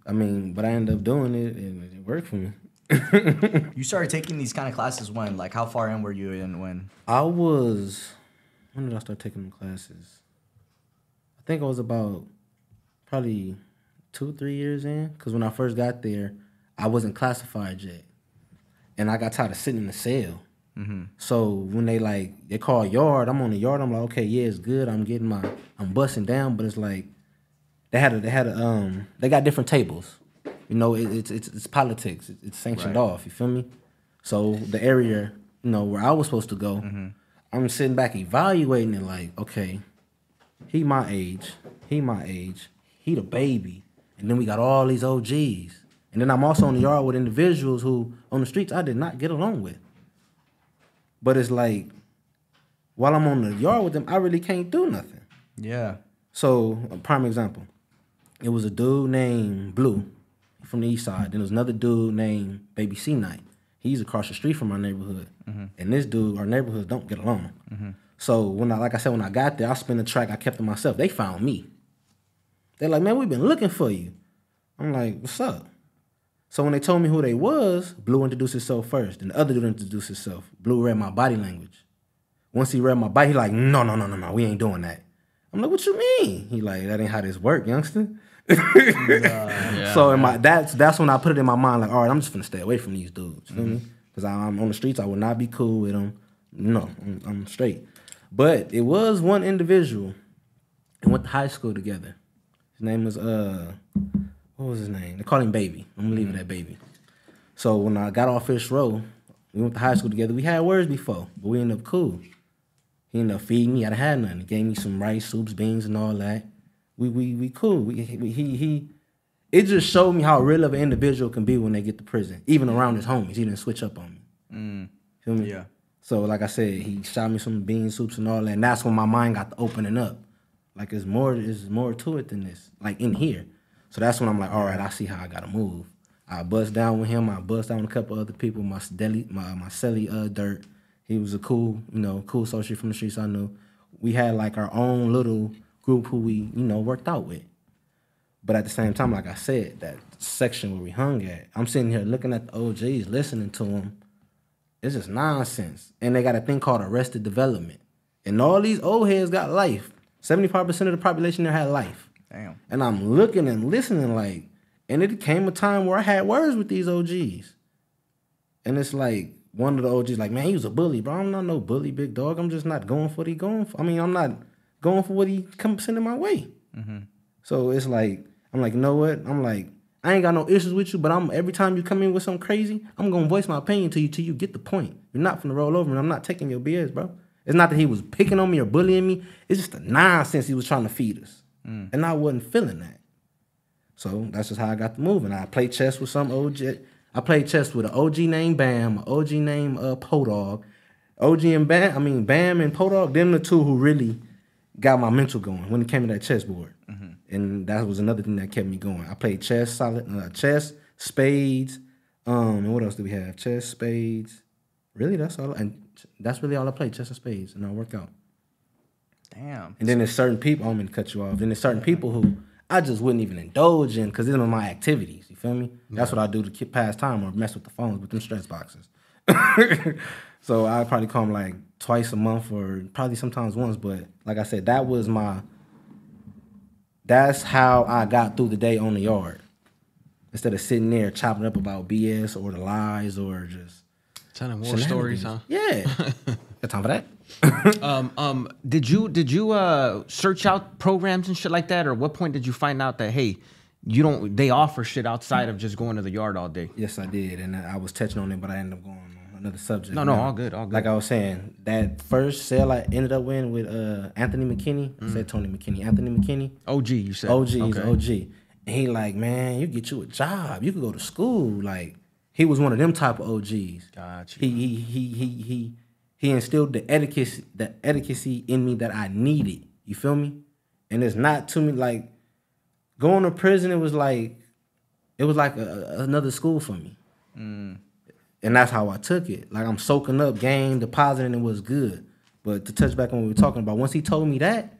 I mean, but I ended up doing it, and it worked for me. You started taking these kind of classes when? Like how far in were you in when? I was. When did I start taking them classes? I think I was about probably two, three years in. Because when I first got there, I wasn't classified yet, and I got tired of sitting in the cell. So when they like they call yard, I'm on the yard. I'm like, okay, yeah, it's good. I'm getting my, I'm busting down, but it's like they had a, they had a, um, they got different tables. You know, it, it's it's it's politics. It's, it's sanctioned Right. off. You feel me? So the area, you know, where I was supposed to go, I'm sitting back evaluating it. Like, okay, he my age, he my age, he the baby, and then we got all these OGs, and then I'm also in the yard with individuals who on the streets I did not get along with. But it's like while I'm on the yard with them, I really can't do nothing. Yeah. So, a prime example. It was a dude named Blue from the east side. Then there was another dude named Baby C Night. He's across the street from our neighborhood. Mm-hmm. And this dude, our neighborhoods don't get along. Mm-hmm. So when I like I said, when I got there, I spent the track, I kept to myself. They found me. They're like, man, we've been looking for you. I'm like, what's up? So when they told me who they was, Blue introduced himself first. and the other dude introduced himself. Blue read my body language. Once he read my body, he like, no, no, no, no, no, we ain't doing that. I'm like, what you mean? He like, that ain't how this work, youngster. so in my that's that's when I put it in my mind, like, all right, I'm just gonna stay away from these dudes. You feel me? Because I'm on the streets, I would not be cool with them. No, I'm, I'm straight. But it was one individual and went to high school together. His name was uh what was his name? They call him Baby. I'm gonna leave it at Baby. So when I got off Fish Row, we went to high school together. We had words before, but we ended up cool. He ended up feeding me. I had nothing. He gave me some rice, soups, beans, and all that. We we we cool. We, we he he. It just showed me how real of an individual can be when they get to prison, even around his homies. He didn't switch up on me. Mm. Feel me? Yeah. So like I said, he shot me some bean soups and all that, and that's when my mind got to opening up. Like there's more, there's more to it than this. Like in here. So that's when I'm like, all right, I see how I gotta move. I bust down with him. I bust down with a couple other people. My deli, my my celly, uh, dirt. He was a cool, you know, cool associate from the streets I knew. We had like our own little group who we, you know, worked out with. But at the same time, like I said, that section where we hung at, I'm sitting here looking at the OGs, listening to them. It's just nonsense. And they got a thing called arrested development. And all these old heads got life. 75% of the population there had life. Damn. And I'm looking and listening like, and it came a time where I had words with these OGs. And it's like, one of the OGs like, man, he was a bully, bro. I'm not no bully, big dog. I'm just not going for what he going for. I mean, I'm not going for what he come sending my way. Mm-hmm. So it's like, I'm like, you know what? I'm like, I ain't got no issues with you, but I'm every time you come in with something crazy, I'm gonna voice my opinion to you till you get the point. You're not finna roll over, and I'm not taking your BS, bro. It's not that he was picking on me or bullying me. It's just the nonsense he was trying to feed us, and I wasn't feeling that. So that's just how I got the move. And I played chess with some OG. I played chess with an OG named Bam, an OG named uh, Podog. OG and Bam, I mean Bam and Podog, them the two who really got my mental going when it came to that chessboard. And that was another thing that kept me going. I played chess, solid uh, chess, spades. Um, and what else do we have? Chess, spades. Really, that's all. And that's really all I played: chess and spades, and I work out. Damn. And then there's certain people. I'm gonna cut you off. Then there's certain people who I just wouldn't even indulge in because these are my activities. You feel me? That's what I do to keep pass time or mess with the phones with them stress boxes. so I probably call them like twice a month or probably sometimes once. But like I said, that was my. That's how I got through the day on the yard. Instead of sitting there chopping up about BS or the lies or just Telling war stories, huh? yeah. Got time for that? Um, um, did you did you uh search out programs and shit like that, or what point did you find out that hey, you don't they offer shit outside of just going to the yard all day? Yes, I did, and I was touching on it, but I ended up going on another subject. No, no, Now, all good, all good. Like I was saying, that first sale I ended up winning with uh, Anthony McKinney. I said Tony McKinney. Anthony McKinney. OG, you said OG, he's Okay. OG. And he like, man, you get you a job. You could go to school. Like he was one of them type of OGs. Got He he he he he he instilled the etiquette the etiquette in me that I needed. You feel me? And it's not to me like going to prison. It was like it was like a, another school for me. Mm. And that's how I took it. Like I'm soaking up game, depositing, it was good. But to touch back on what we were talking about, once he told me that,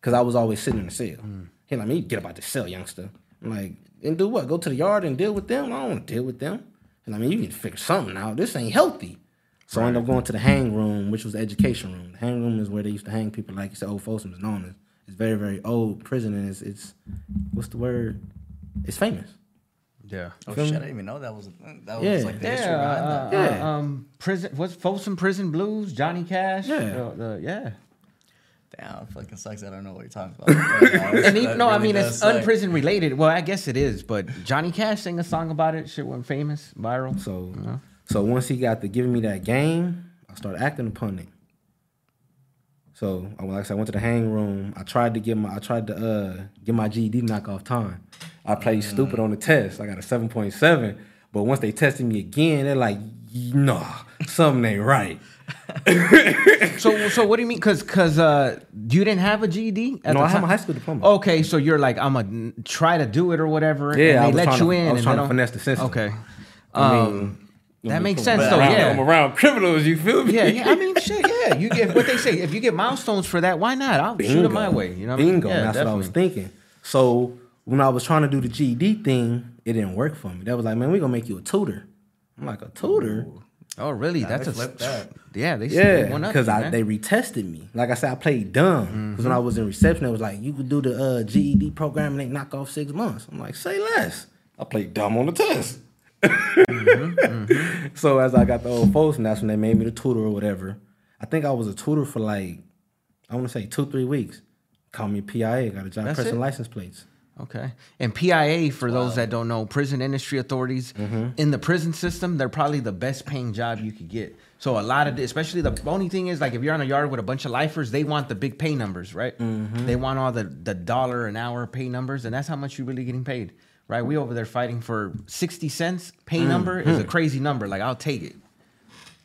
because I was always sitting in the cell. Mm. He like, me get about the cell, youngster. I'm like, and do what? Go to the yard and deal with them? I don't want to deal with them. And I mean, you to figure something out. This ain't healthy. So I ended up going to the hang room, which was the education room. The hang room is where they used to hang people, like you said, old Folsom is known as. It's very, very old prison, and it's, it's what's the word? It's famous. Yeah. Oh Feel shit! I didn't even know that was that was Yeah. like the history Yeah, behind uh, that. uh, Yeah. um, prison. What's Folsom Prison Blues? Johnny Cash. Yeah. Uh, the- yeah. Damn, it fucking sucks. I don't know what you're talking about. Yeah, And even, no, I mean it's suck. unprison related. Well, I guess it is, but Johnny Cash sang a song about it. Shit went famous, viral. So, so once he got to giving me that game, I started acting upon it. So, I- like I said, I went to the hang room. I tried to get my, I tried to uh, get my GED knock off time. I played stupid on the test. I got a seven point seven. But once they tested me again, they're like, nah, something ain't right. So so what do you mean? Cause cause uh you didn't have a GED at No, the I had time? my high school diploma. Okay, so you're like I'm gonna try to do it or whatever. Yeah, and I they was let you to- in. I was and trying to finesse the system. Okay, I um, mean, that I'm makes around- sense though. I'm Yeah, around criminals. You feel me? yeah, yeah. I mean, shit. Yeah, you get what they say. If you get milestones for that, why not? I'll shoot it my way. You know, what I mean? Bingo. Yeah, that's what I was thinking. So when I was trying to do the GED thing, it didn't work for me. That was like, man, we're gonna make you a tutor. I'm like a tutor. Oh, really? That's a that. yeah. They Yeah, one up because you, I man. they retested me. Like I said, I played dumb. Because Mm-hmm. when I was in reception, it was like you could do the uh, GED program and they knock off six months. I'm like, say less. I played dumb on the test. Mm-hmm, So as I got the old folks, and that's when they made me the tutor or whatever. I think I was a tutor for like I want to say two three weeks. Called me PIA. Got a job That's pressing it? license plates. Okay. And PIA, for those that don't know, prison industry authorities Mm-hmm. in the prison system, they're probably the best paying job you could get. So a lot of, especially the only thing is like if you're on a yard with a bunch of lifers, they want the big pay numbers, right? Mm-hmm. They want all the the dollar an hour pay numbers, and that's how much you're really getting paid, right? We over there fighting for sixty cents pay Mm-hmm. number is a crazy number. Like I'll take it,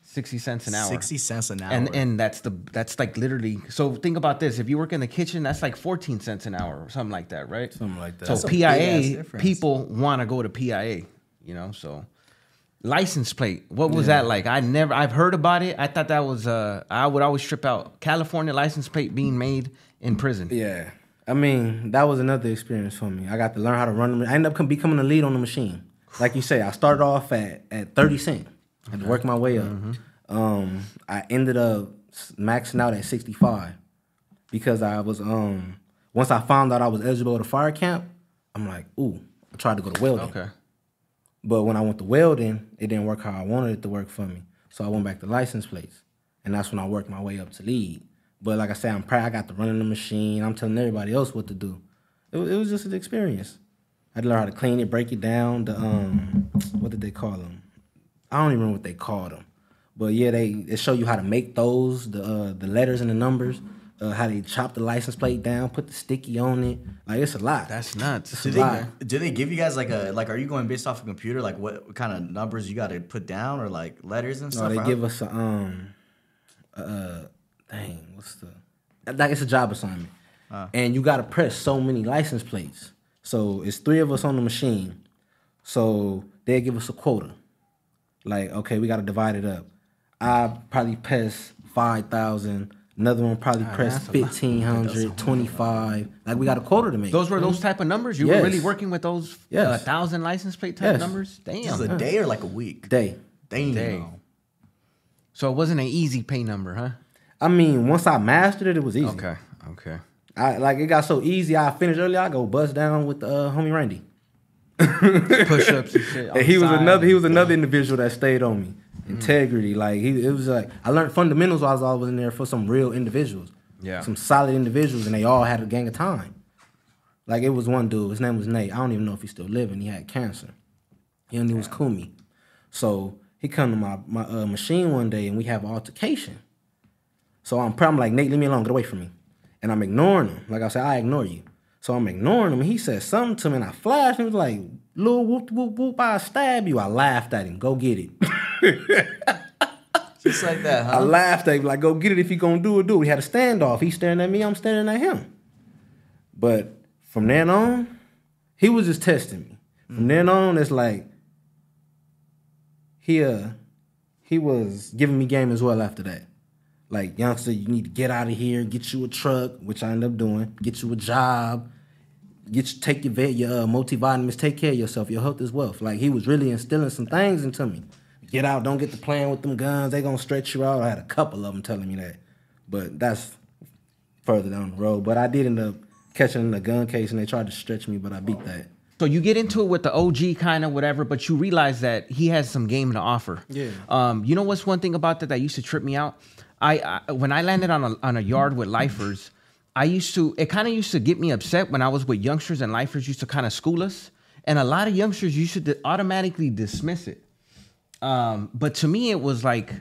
sixty cents an hour. Sixty cents an hour. And and that's the that's like literally. So think about this: if you work in the kitchen, that's like fourteen cents an hour or something like that, right? Something like that. So That's PIA people want to go to PIA, you know. So license plate, what was that like? I never, I've heard about it. I thought that was, uh, I would always trip out. California license plate being made in prison. Yeah. I mean, that was another experience for me. I got to learn how to run them. I ended up becoming a lead on the machine. Like you say, I started off at, at 30 cent. I had to work my way up. Um, I ended up maxing out at 65 because I was, um, once I found out I was eligible to fire camp, I'm like, ooh, I tried to go to welding. Okay. But when I went to welding, it didn't work how I wanted it to work for me. So I went back to license plates, and that's when I worked my way up to lead. But like I said, I'm proud. I got to run in the machine. I'm telling everybody else what to do. It, it was just an experience. I had to learn how to clean it, break it down. The um, what did they call them? I don't even remember what they called them. But yeah, they they show you how to make those the uh, the letters and the numbers. Uh, how they chop the license plate down, put the sticky on it. Like it's a lot. That's nuts. It's do a they, lot. do they give you guys like a like? Are you going based off a computer? Like what, what kind of numbers you got to put down or like letters and stuff? No, they give us a um, uh, dang, what's the like? It's a job assignment, ah. and you got to press so many license plates. So it's three of us on the machine. So they give us a quota. Like, okay, we got to divide it up. I probably press five thousand. Another one probably ah, press that's a lot. fifteen hundred, twenty five. Like we got a quota to make. Those were those mm-hmm. type of numbers. You Yes. were really working with those uh, Yes. thousand license plate type Yes. numbers. This Damn. is a day or like a week? day. Damn. Day. So it wasn't an easy pay number, huh? I mean, once I mastered it, it was easy. Okay. Okay. I like it got so easy. I finished early. I go bust down with uh, homie Randy. Push ups and shit. And he was side. another he was another individual that stayed on me. Integrity, like he it was like I learned fundamentals while I was in there for some real individuals. Yeah. Some solid individuals and they all had a gang of time. Like it was one dude, his name was Nate. I don't even know if he's still living. He had cancer. His name was Kumi. So he come to my my uh, machine one day and we have an altercation. So I'm. I'm like, Nate, leave me alone. Get away from me. And I'm ignoring him. Like I said, I ignore you. So I'm ignoring him. He said something to me and I flashed. And he was like, little whoop, whoop, whoop, I stab you. I laughed at him. Go get it. Just like that, huh? I laughed at him. Like, go get it. If going to do it, do it. We had a standoff. He's staring at me. I'm staring at him. But from then on, he was just testing me. From then on, it's like, he, uh, he was giving me game as well after that. Like, youngster, you need to get out of here, get you a truck, which I end up doing, get you a job, get you, take your vet, your uh, multivitamins, take care of yourself. Your health is wealth. Like, he was really instilling some things into me. Get out, don't get to playing with them guns. They gonna stretch you out. I had a couple of them telling me that, but that's further down the road. But I did end up catching in a gun case, and they tried to stretch me, but I beat that. So you get into it with the OG kind of whatever, but you realize that he has some game to offer. Yeah. Um, you know what's one thing about that that used to trip me out? I, I when I landed on a on a yard with lifers, I used to it kind of used to get me upset when I was with youngsters and lifers used to kind of school us, and a lot of youngsters used to automatically dismiss it. Um, but to me, it was like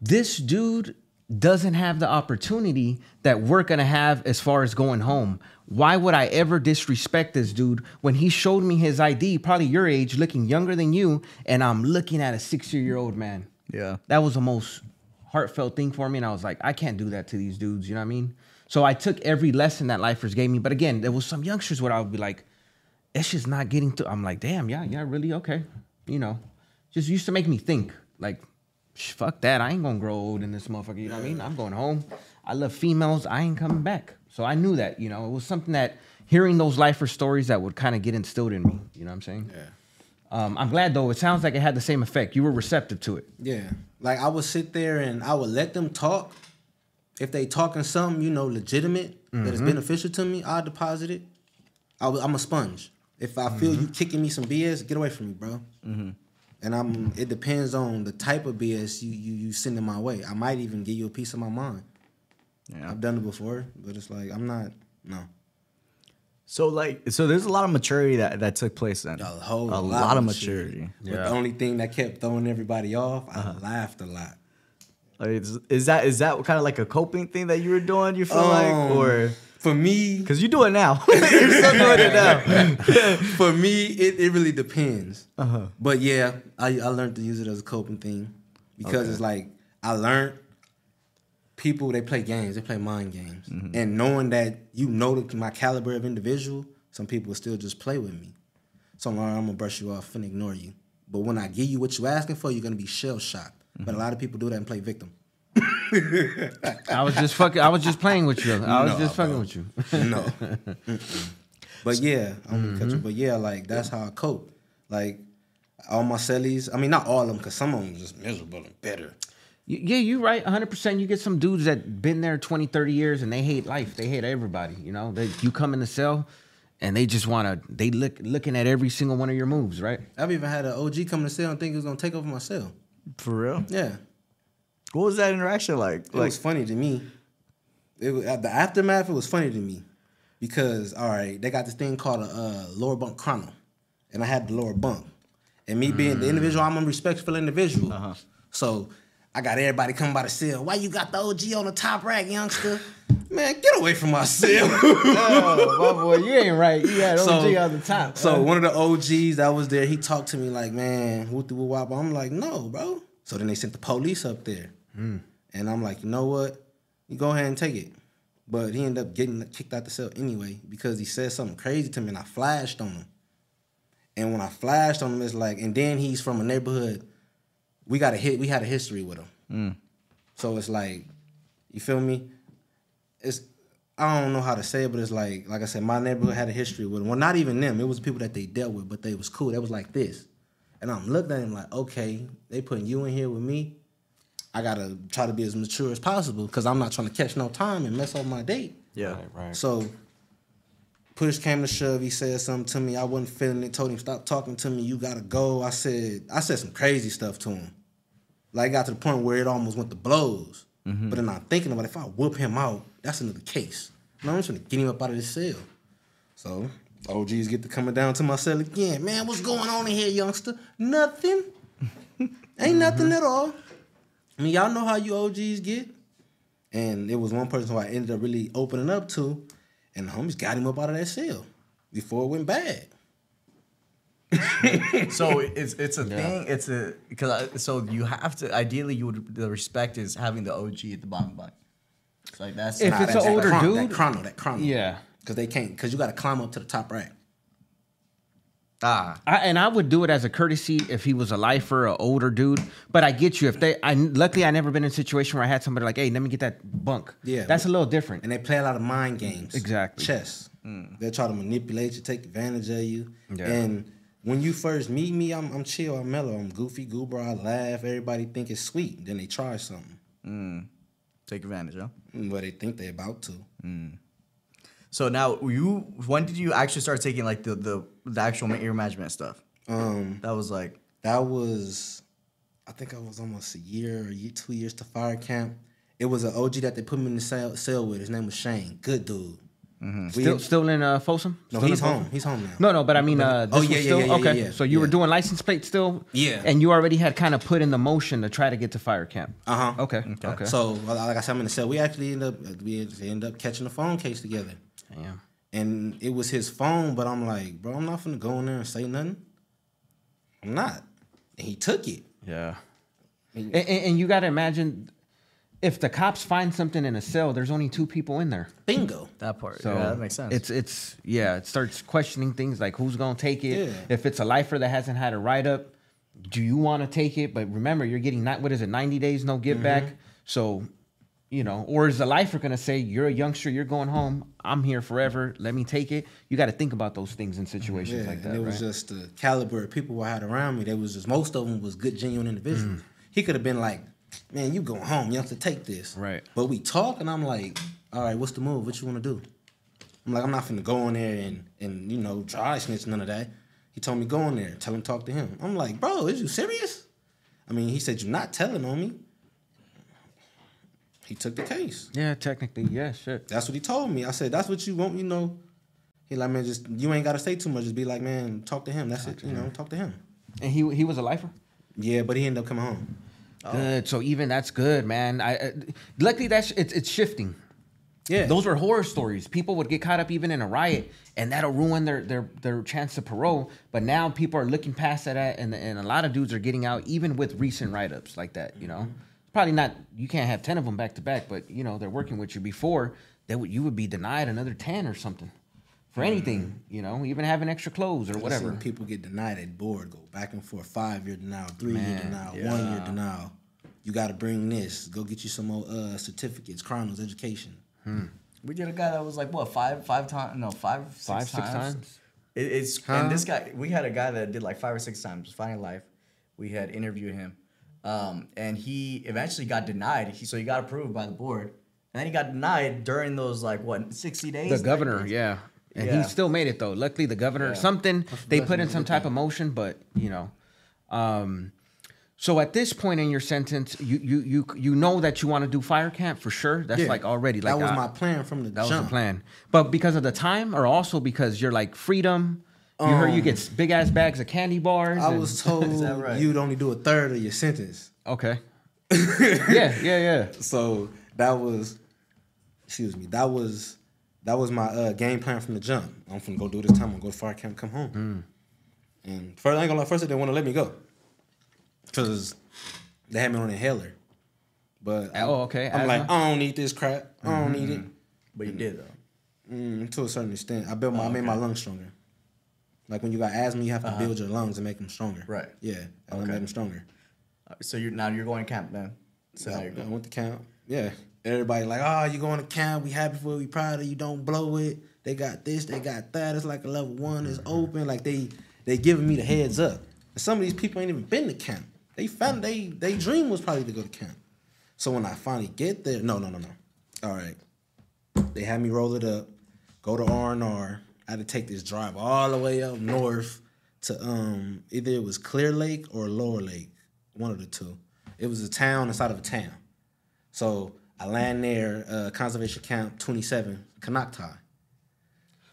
this dude doesn't have the opportunity that we're gonna have as far as going home. Why would I ever disrespect this dude when he showed me his ID, probably your age, looking younger than you, and I'm looking at a 60 year old man? Yeah. That was the most heartfelt thing for me. And I was like, I can't do that to these dudes. You know what I mean? So I took every lesson that lifers gave me. But again, there was some youngsters where I would be like, it's just not getting to. I'm like, damn, yeah, yeah, really? Okay. You know, just used to make me think, like, fuck that. I ain't gonna grow old in this motherfucker. You know what I mean? I'm going home. I love females. I ain't coming back. So I knew that, you know, it was something that hearing those lifer stories that would kind of get instilled in me. You know what I'm saying? Yeah. Um, I'm glad though. It sounds like it had the same effect. You were receptive to it. Yeah. Like I would sit there and I would let them talk. If they talking something, you know, legitimate that is mm-hmm. beneficial to me, I'll deposit it. I am a sponge. If I feel you mm-hmm. kicking me some BS, get away from me, bro. Mm-hmm. And I'm. It depends on the type of BS you you you sending my way. I might even give you a piece of my mind. Yeah. I've done it before, but it's like I'm not. No. So like, so there's a lot of maturity that that took place then. A whole a lot, lot, of of maturity. maturity. But the only thing that kept throwing everybody off, I laughed a lot. Like, is, is that is that kind of like a coping thing that you were doing? You feel Um, like, or For me, because you do it now, you're still doing it now. for me, it, it really depends. Uh-huh. But yeah, I, I learned to use it as a coping thing because Okay. it's like I learned people they play games, they play mind games, Mm-hmm. and knowing that you know the, my caliber of individual, some people will still just play with me. So I'm, I'm gonna brush you off and ignore you. But when I give you what you're asking for, you're gonna be shell shocked. But Mm-hmm. a lot of people do that and play victim. I was just fucking. I was just playing with you. I was No, just fucking bro. with you. No. Mm-mm. but yeah, I'm gonna cut you. But yeah, like that's how I cope. Like all my cellies, I mean not all of them, cause some of them are just miserable and bitter. Y- Yeah, you're right. 100%. You get some dudes that been there 20, 30 years and they hate life. They hate everybody. You know, they, you come in the cell and they just want to, they look looking at every single one of your moves, right? I've even had an OG come in the cell and think he was gonna take over my cell. For real? Yeah, What was that interaction like? it Like, was funny to me. It was, at the aftermath. It was funny to me because all right, they got this thing called a uh, lower bunk chrono, and I had the lower bunk, and me being the individual, I'm a respectful individual. Uh-huh. So I got everybody coming by the cell. Why you got the OG on the top rack, youngster? Man, get away from my cell. oh, my boy, you ain't right. You had So- on the top. So one of the OGs that was there, he talked to me like, man, whoop the whoop wop. I'm like, no, bro. So then they sent the police up there. Hmm. And I'm like, you know what? You go ahead and take it. But he ended up getting kicked out the cell anyway because he said something crazy to me and I flashed on him. And when I flashed on him, it's like, and then he's from a neighborhood. We got a hit, we had a history with him. Mm. So it's like, you feel me? It's I don't know how to say it, but it's like, like I said, my neighborhood had a history with them. Well, not even them. It was people that they dealt with, but they was cool. They was like this. And I'm looking at him like, okay, they putting you in here with me. I gotta try to be as mature as possible because I'm not trying to catch no time and mess up my date. yeah. right. So push came to shove. He said something to me. I wasn't feeling it. Told him stop talking to me. You gotta go. I said I said some crazy stuff to him. Like got to the point where it almost went to blows. Mm-hmm. But then I'm thinking about if I whoop him out, that's another case. No, I'm just gonna get him up out of this cell. So OGs get to coming down to my cell again. Man, what's going on in here, youngster? Nothing. Ain't nothing at all. I mean, y'all know how you OGs get. And it was one person who I ended up really opening up to, and the homies got him up out of that cell before it went bad. So it's it's a thing. It's a because so you have to ideally you would the respect is having the OG at the bottom line. It's like that's If it's an that older chrono, dude- that chrono, that chrono. Yeah. Because they can't, because you got to climb up to the top rack. ah I, and I would do it as a courtesy if he was a lifer, an older dude. But I get you. If they, I luckily I never been in a situation where I had somebody like, hey, let me get that bunk. Yeah. that's a little different. And they play a lot of mind games. Exactly. Chess. They'll try to manipulate you, take advantage of you. Yeah. And when you first meet me, I'm, I'm chill, I'm mellow, I'm goofy, goober, I laugh. Everybody think it's sweet. Then they try something. Mm. take advantage, huh? Mm, but they think they about to. Mm. So now you when did you actually start taking like the the, the actual ear management stuff? Um, That was like that was I think I was almost a year or year, two years to fire camp. It was an OG that they put me in the cell, cell with. His name was Shane. Good dude. We- Still, still in uh, Folsom? no, Still he's in Folsom? home. He's home now. No, no, but I mean, uh, this Oh, yeah, yeah, still yeah, yeah, okay. yeah, so you were doing license plate still, Yeah. and you already had kind of put in the motion to try to get to fire camp. Uh huh. Okay, okay. So, like I said, I'm in the cell. We actually end up we end up catching a phone case together, Damn. and it was his phone. But I'm like, bro, I'm not gonna go in there and say nothing. I'm not. And he took it. Yeah. And, and, and you got to imagine if the cops find something in a cell, there's only two people in there. Bingo. That part. So yeah, that makes sense. It's it's yeah, it starts questioning things like who's gonna take it. Yeah. If it's a lifer that hasn't had a write up, do you want to take it? But remember, you're getting not what is it, 90 days no give back. Mm-hmm. So, you know, or is the lifer gonna say, You're a youngster, you're going home, I'm here forever, let me take it? You gotta think about those things in situations Yeah, like that. and it was right? just the caliber of people I had around me. They was just most of them was good, genuine individuals. He could have been like, "Man, you going home? You have to take this." Right. But we talk, and I'm like, "All right, what's the move? What you want to do?" I'm like, "I'm not finna go in there and and you know dry snitch none of that." He told me go in there, tell him talk to him. I'm like, "Bro, is you serious?" I mean, he said you're not telling on me. He took the case. yeah, technically, yeah, shit. That's what he told me. I said, "That's what you want, you know." He like, man, just you ain't gotta say too much. Just be like, man, talk to him. That's it. You know, talk to him. And he he was a lifer? Yeah, but he ended up coming home. Good. So even that's good, man. I uh, luckily that's it's it's shifting. Yeah, Those were horror stories. People would get caught up even in a riot, and that'll ruin their their their chance to parole. But now people are looking past that, and and a lot of dudes are getting out even with recent write ups like that. You know, probably not. You can't have ten of them back to back, but you know they're working with you. Before they would you would be denied another ten or something for anything. You know, even having extra clothes or I've whatever. seen people get denied at board, go back and forth, five year denial, three year Man, denial, one year denial. You got to bring this. Go get you some more uh, certificates, chronos, education. we did a guy that was like what five five times no five six Five six times. times. It, it's Huh? and this guy we had a guy that did like five or six times finding life. We had interviewed him, um, and he eventually got denied. He, so he got approved by the board, and then he got denied during those like what sixty days. The governor, yeah. And Yeah. he still made it though. Luckily, the governor, or something they put in some type of motion, but you know. Um, so at this point in your sentence, you you you you know that you want to do fire camp for sure. That's Yeah. like already like that was uh, my plan from the that was jump. the plan. But because of the time, or also because you're like freedom. You heard you get big ass bags of candy bars. I and- was told right? you'd only do a third of your sentence. okay. yeah, yeah, yeah. So that was, excuse me, that was that was my uh, game plan from the jump. I'm finna go do this time. I'm gonna go to fire camp, come home. And first, I ain't gonna lie. First, they didn't want to let me go because they had me on inhaler. But Oh, okay, I'm like. I don't need this crap. I don't need it. but you did though. Mm, to a certain extent, I built my, I made my lungs stronger. Like when you got asthma, you have to build your lungs and make them stronger. Right. Yeah, and I Okay. made them stronger. Uh, So you're now you're going to camp then. So now I, you're I going. went to camp. Yeah. Everybody like, oh, you going to camp? We happy for you. We proud of you. Don't blow it. They got this. They got that. It's like a level one. It's open. Like they they giving me the heads up. And some of these people ain't even been to camp. They found they they dream was probably to go to camp. So when I finally get there, no, no, no, no. All right. They had me roll it up, go to R and R. I had to take this drive all the way up north to um either it was Clear Lake or Lower Lake, one of the two. It was a town inside of a town. So I land there, uh, conservation camp 27, Konocti.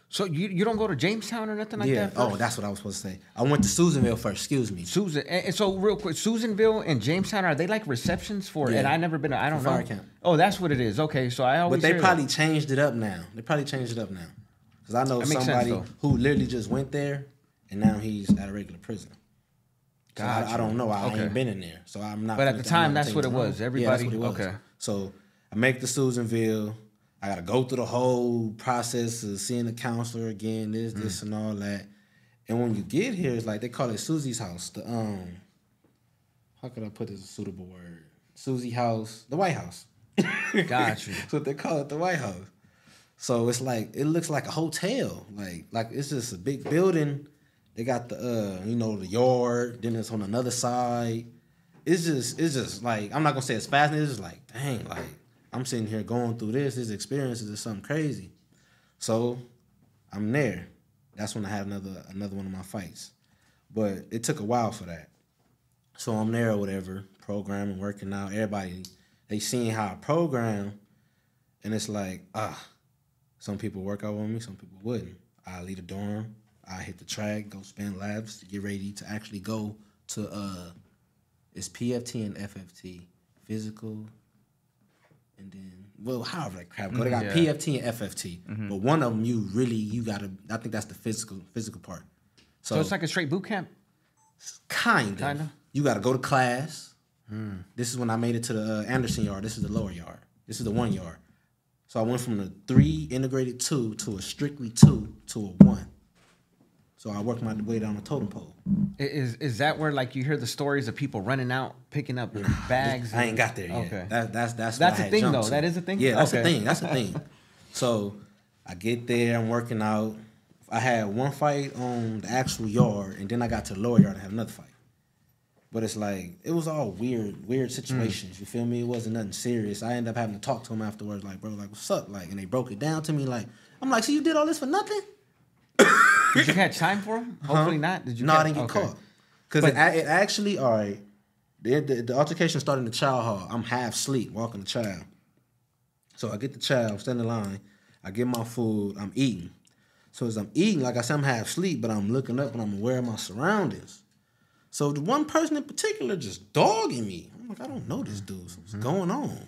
So you, you don't go to Jamestown or nothing like yeah. that? Oh, that's what I was supposed to say. I went to Susanville first. Excuse me. Susan. And, and so real quick, Susanville and Jamestown are they like receptions for? Yeah. And I never been. I don't For know. fire camp. Oh, that's what it is. Okay, so I always. But they hear that. probably changed it up now. They probably changed it up now. Because I know makes sense, somebody who literally just went there and now he's at a regular prison. So I, I don't know. I Okay. ain't been in there. So I'm not. But at the time, that's what it was. Everybody- that's what it was. okay. So I make the Susanville. I gotta go through the whole process of seeing the counselor again, this, Mm. this, and all that. And when you get here, it's like they call it Susie's house. The um, how could I put this a suitable word? Susie house, the White House. Got you. That's what they call it, the White House. So it's like it looks like a hotel. Like like it's just a big building. They got the uh, you know, the yard, then it's on another side. It's just it's just like I'm not gonna say it's fascinating, it's just like, dang, like I'm sitting here going through this, this experience is something crazy. So I'm there. That's when I had another another one of my fights. But it took a while for that. So I'm there or whatever, programming, working out. Everybody, they seeing how I program, and it's like, ah, Some people work out with me, some people wouldn't. I leave the dorm, I hit the track, go spin labs, to get ready to actually go to uh it's PFT and FFT, physical, and then well, however that crap go. They mm-hmm. got Yeah. PFT and FFT, mm-hmm. but one of them you really you gotta. I think that's the physical physical part. So, So it's like a straight boot camp. kind of. Kinda. You gotta go to class. Mm. This is when I made it to the uh, Anderson yard. This is the lower yard. This is the one yard. So I went from the three integrated two to a strictly two to a one. So I worked my way down the totem pole. Is is that where like you hear the stories of people running out picking up bags? I ain't got there yet. Okay. That, that's that's That's a thing, though. to. That is a thing? Yeah, that's Okay. a thing. That's a thing. So I get there. I'm working out. I had one fight on the actual yard, and then I got to the lower yard and had another fight. But it's like it was all weird, weird mm. situations. You feel me? It wasn't nothing serious. I ended up having to talk to him afterwards, like, bro, like, what's up? Like, and they broke it down to me, like, I'm like, so you did all this for nothing? Did you catch time for him? Hopefully not. Did you? no, I didn't get okay. caught. Because it, it actually, all right, the, the, the altercation started in the child hall. I'm half asleep, walking the child. So I get the child, I'm standing in line. I get my food, I'm eating. So as I'm eating, like I said, I'm half asleep, but I'm looking up and I'm aware of my surroundings. So the one person in particular just dogging me. I'm like, I don't know this dude. So what's mm-hmm. going on?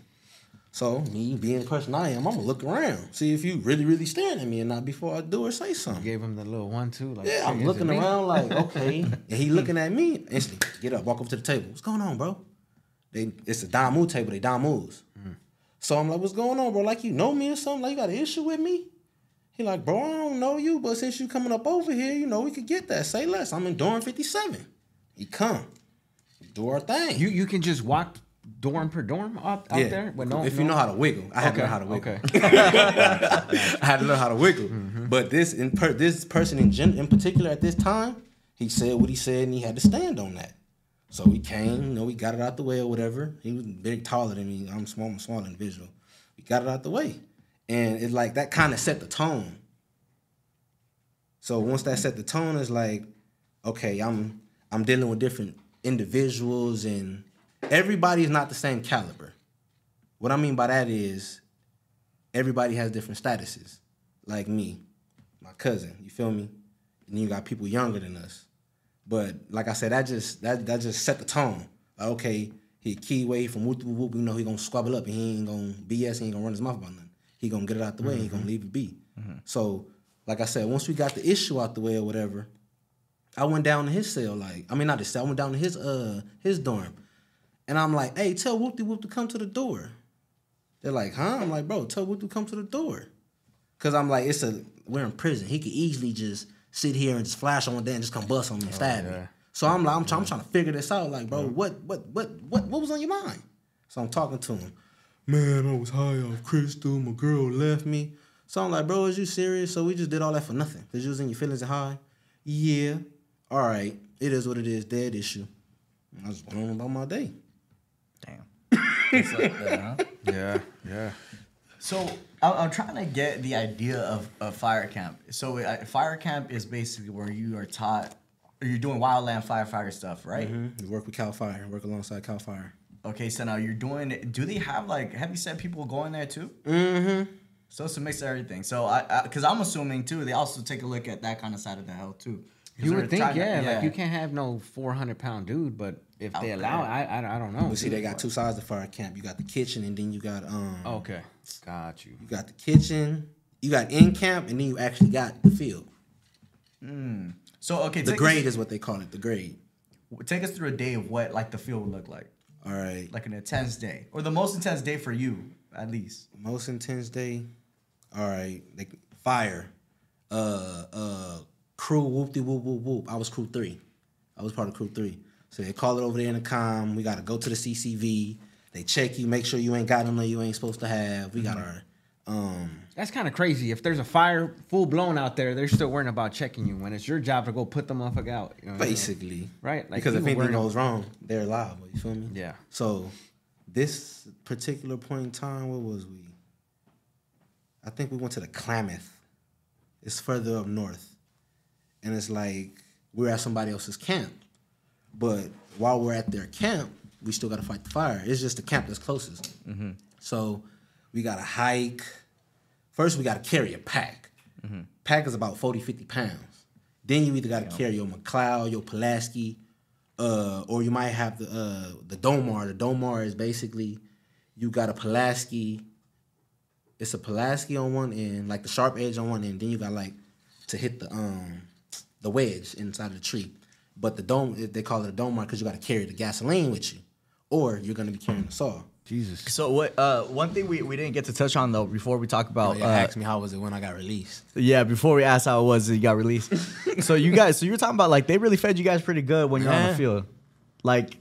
So me being the person I am, I'm gonna look around, see if you really, really staring at me, and not before I do or say something. Gave him the little one too. Like, Yeah, I'm looking me?" around like, okay. and he looking at me instantly. Get up, walk over to the table. What's going on, bro? They it's a Damu table, they Damus. Mm. So I'm like, what's going on, bro? Like you know me or something? Like you got an issue with me? He like, bro, I don't know you, but since you coming up over here, you know, we could get that. Say less. I'm in dorm 57. He come. Do our thing. You you can just walk dorm per dorm out, out there. With no, if no- you know how to wiggle, I had to learn how to wiggle. okay. I had to learn how to wiggle. Mm-hmm. But this in per, this person in gen, in particular at this time, he said what he said and he had to stand on that. So we came, you know, we got it out the way or whatever. He was big taller than me. I'm small, I'm a small individual. We got it out the way. And it's like that kind of set the tone. So once that set the tone, it's like, okay, I'm I'm dealing with different individuals and everybody is not the same caliber. What I mean by that is everybody has different statuses. Like me, my cousin, you feel me? And you got people younger than us. But like I said, that just that that just set the tone. Like, okay, he key way from whoop whoop whoop, you know he gonna squabble up and he ain't gonna BS, he ain't gonna run his mouth about nothing. He gonna get it out the way, he gonna leave it be. So, like I said, once we got the issue out the way or whatever, I went down to his cell, like I mean not his cell, I went down to his uh his dorm. And I'm like, hey, tell Whoop Whoop to come to the door. They're like, huh? I'm like, bro, tell Whoop to come to the door. Cause I'm like, it's a we're in prison. He could easily just sit here and just flash on one day and just come bust on me and oh, stab me. yeah. So I'm like, I'm, try- I'm trying to figure this out. Like, bro, what, what, what, what, what was on your mind? So I'm talking to him. Man, I was high off crystal. My girl left me. So I'm like, bro, is you serious? So we just did all that for nothing. Cause you was in your feelings and high. Yeah. All right. It is what it is. Dead issue. I was on about my day. Damn. It's like huh? Yeah, yeah. So I'm, I'm trying to get the idea of, of fire camp. So uh, fire camp is basically where you are taught, you're doing wildland firefighter stuff, right? You work with Cal Fire. Work alongside Cal Fire. Okay, so now you're doing. Do they have like? Have you sent people going there too? Mm-hmm. So it's a mix of everything. So I, because I'm assuming too, they also take a look at that kind of side of the hell too. You would think, trying to- yeah, like you can't have no four hundred pound dude, but if they Out allow, it, I, I I don't know. But see, they got two sides to fire camp. You got the kitchen, and then you got um. Okay, got you. You got the kitchen. You got in camp, and then you actually got the field. So okay, The grade Us, is what they call it. The grade. take us through a day of what like the field would look like, All right. like an intense day, or the most intense day for you at least. Most intense day. All right. Like fire. Uh uh crew whoop de whoop whoop whoop. I was crew three. I was part of crew three. So they call it over there in the com. We gotta go to the CCV. They check you, make sure you ain't got them that you ain't supposed to have. We got our um That's kind of crazy. If there's a fire full blown out there, they're still worrying about checking you when it's your job to go put the motherfucker out. You know what I mean? basically. Right, like because if people anything goes wrong, they're liable. You feel me? Yeah. So this particular point in time, where was we? I think we went to the Klamath. It's further up north. And it's like we're at somebody else's camp. But while we're at their camp, we still gotta fight the fire. It's just the camp that's closest. So we gotta hike first we got to carry a pack. Pack is about 40, 50 pounds. Then you either got to carry your McLeod, your Pulaski, uh, or you might have the uh, the Dolmar. The Dolmar is basically you got a Pulaski. It's a Pulaski on one end, like the sharp edge on one end. Then you got like to hit the um the wedge inside of the tree. But the dome, they call it a Dolmar because you got to carry the gasoline with you, or you're gonna be carrying the saw. Jesus. So what? Uh, one thing we, we didn't get to touch on though before we talk about Oh, yeah, uh, ask me how was it when I got released. Yeah, before we asked how it was you got released. so you guys, so you were talking about like they really fed you guys pretty good when you're on the field. Like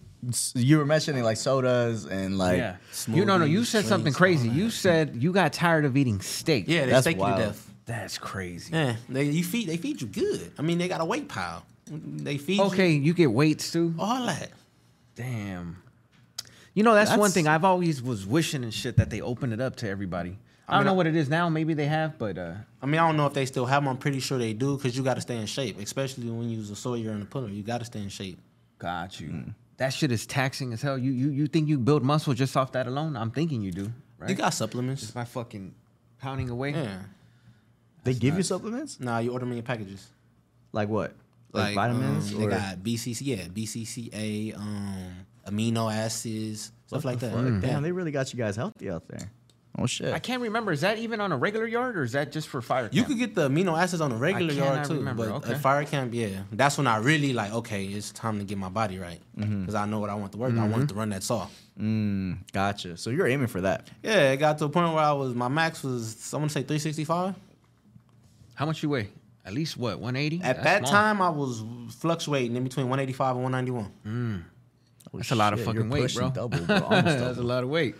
you were mentioning like sodas and like yeah. You no no. You smoothies, said something crazy. You said you got tired of eating steak. Yeah, they That's steak you to death. That's crazy. Yeah, they you feed they feed you good. I mean, they got a weight pile. They feed Okay, you you get weights too. all that. Damn. You know that's, one thing I've always was wishing and shit that they opened it up to everybody. I, don't mean, know what it is now. Maybe they have, but uh, I mean, I don't know if they still have them. I'm pretty sure they do because you got to stay in shape, especially when you use a Sawyer and a puller. You got to stay in shape. got you. Mm. That shit is taxing as hell. You you you think you build muscle just off that alone? I'm thinking you do. Right? You got supplements. just by fucking pounding away. Yeah. they give you supplements. Nah, you order them in your packages. Like what? Like, vitamins um, or they got BCC, yeah, BCCA, um, amino acids, stuff like that. Fuck, Yeah. Damn, they really got you guys healthy out there. Oh shit. I can't remember. Is that even on a regular yard or is that just for fire? You could get the amino acids on a regular cannot yard too, remember, but okay. at fire camp, yeah, that's when I really like. Okay, it's time to get my body right Mm-hmm. because I know what I want to work. I wanted to run that saw. Mm, gotcha. So you're aiming for that. Yeah, it got to a point where I was my max was I want to say 365. How much you weigh? At least what? 180. At That's that small. time, I was fluctuating in between 185 and 191. Oh, that's a lot of fucking weight, bro. Double, bro. Almost That's a lot of weight.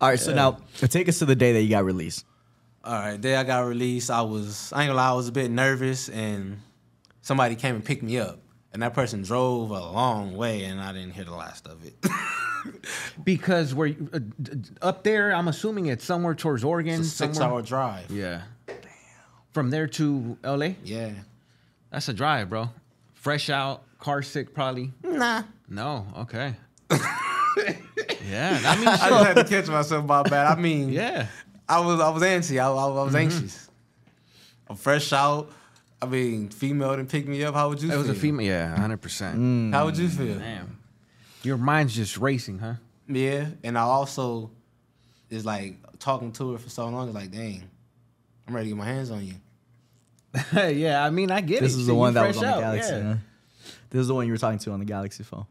All right, so now take us to the day that you got released. All right, day I got released, I was I ain't gonna lie, I was a bit nervous, and somebody came and picked me up, and that person drove a long way, and I didn't hear the last of it. Because we're uh, d- d- up there. I'm assuming it's somewhere towards Oregon. it's a six somewhere- hour drive. Yeah. From there to LA, Yeah. that's a drive, bro. Fresh out, car sick, probably. Nah. No, okay. yeah, I mean, I just had to catch myself by bad. I mean, yeah. I was I was antsy. I, I, I was Mm-hmm. anxious. I'm fresh out. I mean, female didn't pick me up. How would you feel? It feel? was a female. Yeah, hundred percent. How would you feel? Damn. Your mind's just racing, huh? Yeah, and I also is like talking to her for so long. It's like, dang, I'm ready to get my hands on you. yeah, I mean, I get it. This is the one that was fresh on the out, Galaxy. yeah. huh? This is the one you were talking to on the Galaxy phone.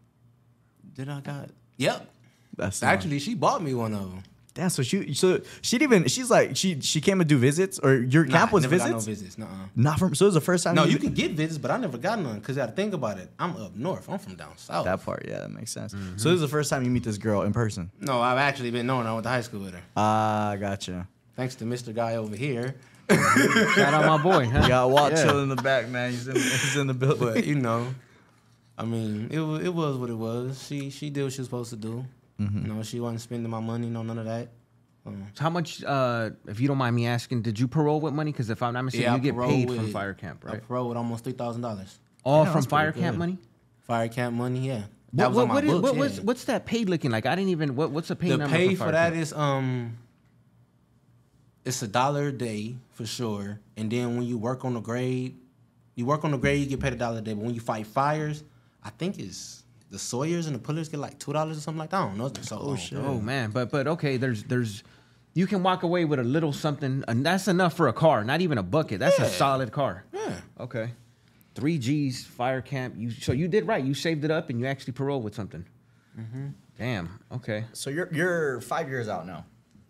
Did I got? Yep. That's the one. Actually, she bought me one of them. Damn, so she so she didn't even she's like she she came to do visits or your camp was never got visits? no visits. Nuh-uh. Not from so it was the first time No, you you can get visits, but I never got none. Cause you got to think about it. I'm up north. I'm from down south. that part, yeah, that makes sense. Mm-hmm. So this is the first time you meet this girl in person. no, I've actually been knowing. I went to high school with her. Ah, gotcha. Thanks to Mr. Guy over here. Shout out my boy. Huh? You got Walt Yeah. chilling in the back, man. He's in he's in the building. But you know, I mean, it was it was what it was. She she did what she was supposed to do. Mm-hmm. You know, she wasn't spending my money. No, none of that. Um, So how much, uh, if you don't mind me asking, did you parole with money? Because if I'm not mistaken, I you get paroled paid from with- fire camp, I right? paroled with almost three thousand dollars. All Yeah, from fire camp good. money. Fire camp money, yeah. That What, was on my what, what is, books, what, yeah. what's, what's that pay looking like? I didn't even. What, what's the pay the number pay for, for that camp? is um it's a dollar a day for sure and then when you work on the grade you work on the grade you get paid a dollar a day but when you fight fires i think it's the sawyers and the pullers get like two dollars or something like that i don't know it's been so long. Oh man, but but okay, there's there's. You can walk away with a little something, and that's enough for a car. Not even a bucket. That's a solid car. yeah Okay. Three G's, fire camp. You so you did right. You saved it up, and you actually paroled with something. Mm-hmm. Damn. Okay. So you're you're five years out now.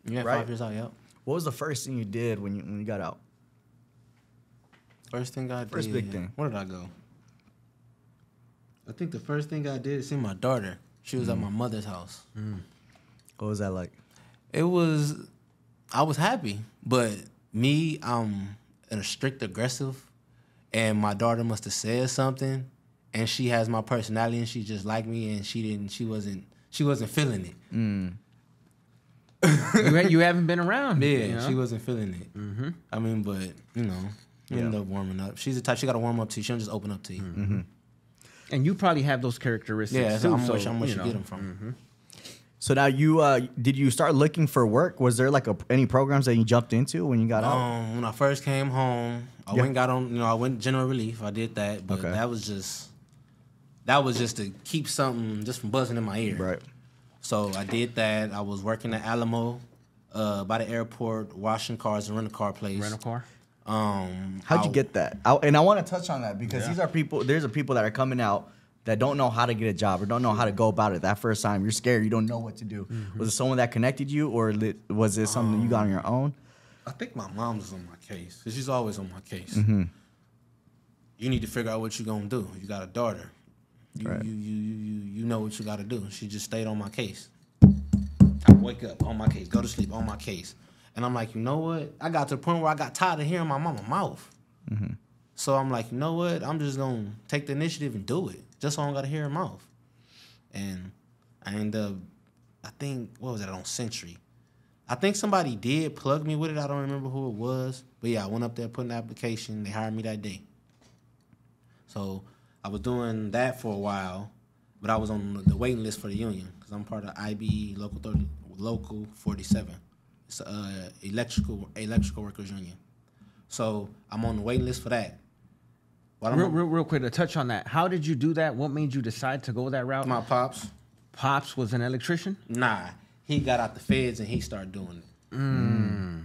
yeah Right. five years out yep What was the first thing you did when you when you got out? first thing i First did big thing. where did i go i think the first thing i did is see my daughter she was at my mm. mother's house mm. What was that like? it was I was happy, but me, I'm a strict aggressive, and my daughter must have said something, and she has my personality, and she just like me, and she didn't, she wasn't, she wasn't feeling it. Mm. You you haven't been around. Yeah, you know? she wasn't feeling it. Mm-hmm. I mean, but you know, you Yeah. end up warming up. She's the type she got to warm up to. you. She don't just open up to you. and you probably have those characteristics Yeah, too. so I'm so, where, I'm where you she know. get them from. So now you uh, did you start looking for work? Was there like a, any programs that you jumped into when you got out? Um, when I first came home, I Yeah. went and got on. You know, I went general relief. I did that, but Okay. that was just that was just to keep something just from buzzing in my ear. Right. So I did that. I was working at Alamo, uh, by the airport, washing cars and rental car place. Rental car. Um, How'd you get that? I, and I want to touch on that because these are people. There's a people that are coming out that don't know how to get a job or don't know how to go about it. That first time, you're scared. You don't know what to do. Mm-hmm. Was it someone that connected you, or was it something you got on your own? I think my mom's on my case. She's always on my case. Mm-hmm. You need to figure out what you're gonna do. You got a daughter. You Right. you, you you you know what you got to do. She just stayed on my case. I wake up on my case, go to sleep on my case, and I'm like, you know what? I got to the point where I got tired of hearing my mama mouth. Mm-hmm. So I'm like, you know what? I'm just gonna take the initiative and do it, just so I don't gotta hear her mouth. And I end up, I think, what was that on Century? I think somebody did plug me with it. I don't remember who it was, but yeah, I went up there, put an application. They hired me that day. So I was doing that for a while, but I was on the waiting list for the union because I'm part of IB local 30, local 47. It's a uh, electrical electrical workers union. So I'm on the waiting list for that. Real, real, real quick to touch on that. How did you do that? What made you decide to go that route? my pops, Pops was an electrician. nah, he got out the feds and he started doing it. Mm.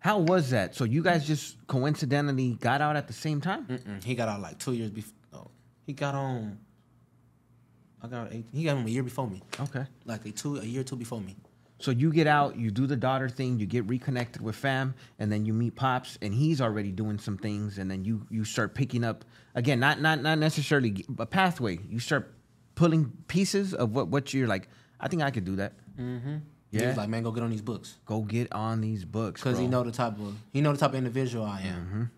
How was that? So you guys just coincidentally got out at the same time? Mm-mm. He got out like two years before. He got on. I got eight, he got him a year before me, Okay. like a two a year or two before me. So you get out, you do the daughter thing, you get reconnected with fam, and then you meet pops, and he's already doing some things, and then you you start picking up again, not not not necessarily a pathway. You start pulling pieces of what what you're like. I think I could do that. Mm-hmm. He Yeah. was like, man, go get on these books. Go get on these books, Cause he know the type of he know the type of individual I am.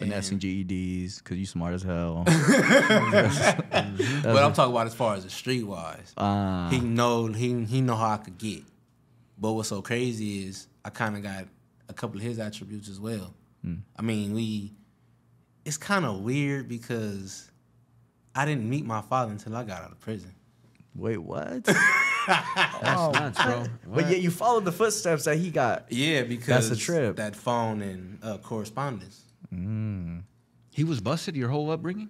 Finessing GEDs because you smart as hell. But I'm talking about as far as the street wise. Ah. he know he he know how I could get. But what's so crazy is I kind of got a couple of his attributes as well. I mean, we. It's kind of weird because I didn't meet my father until I got out of prison. Wait, what? That's nuts, bro. but yet you followed the footsteps that he got. Yeah, because that's a trip. That phone and uh, correspondence. Mm. he was busted your whole upbringing.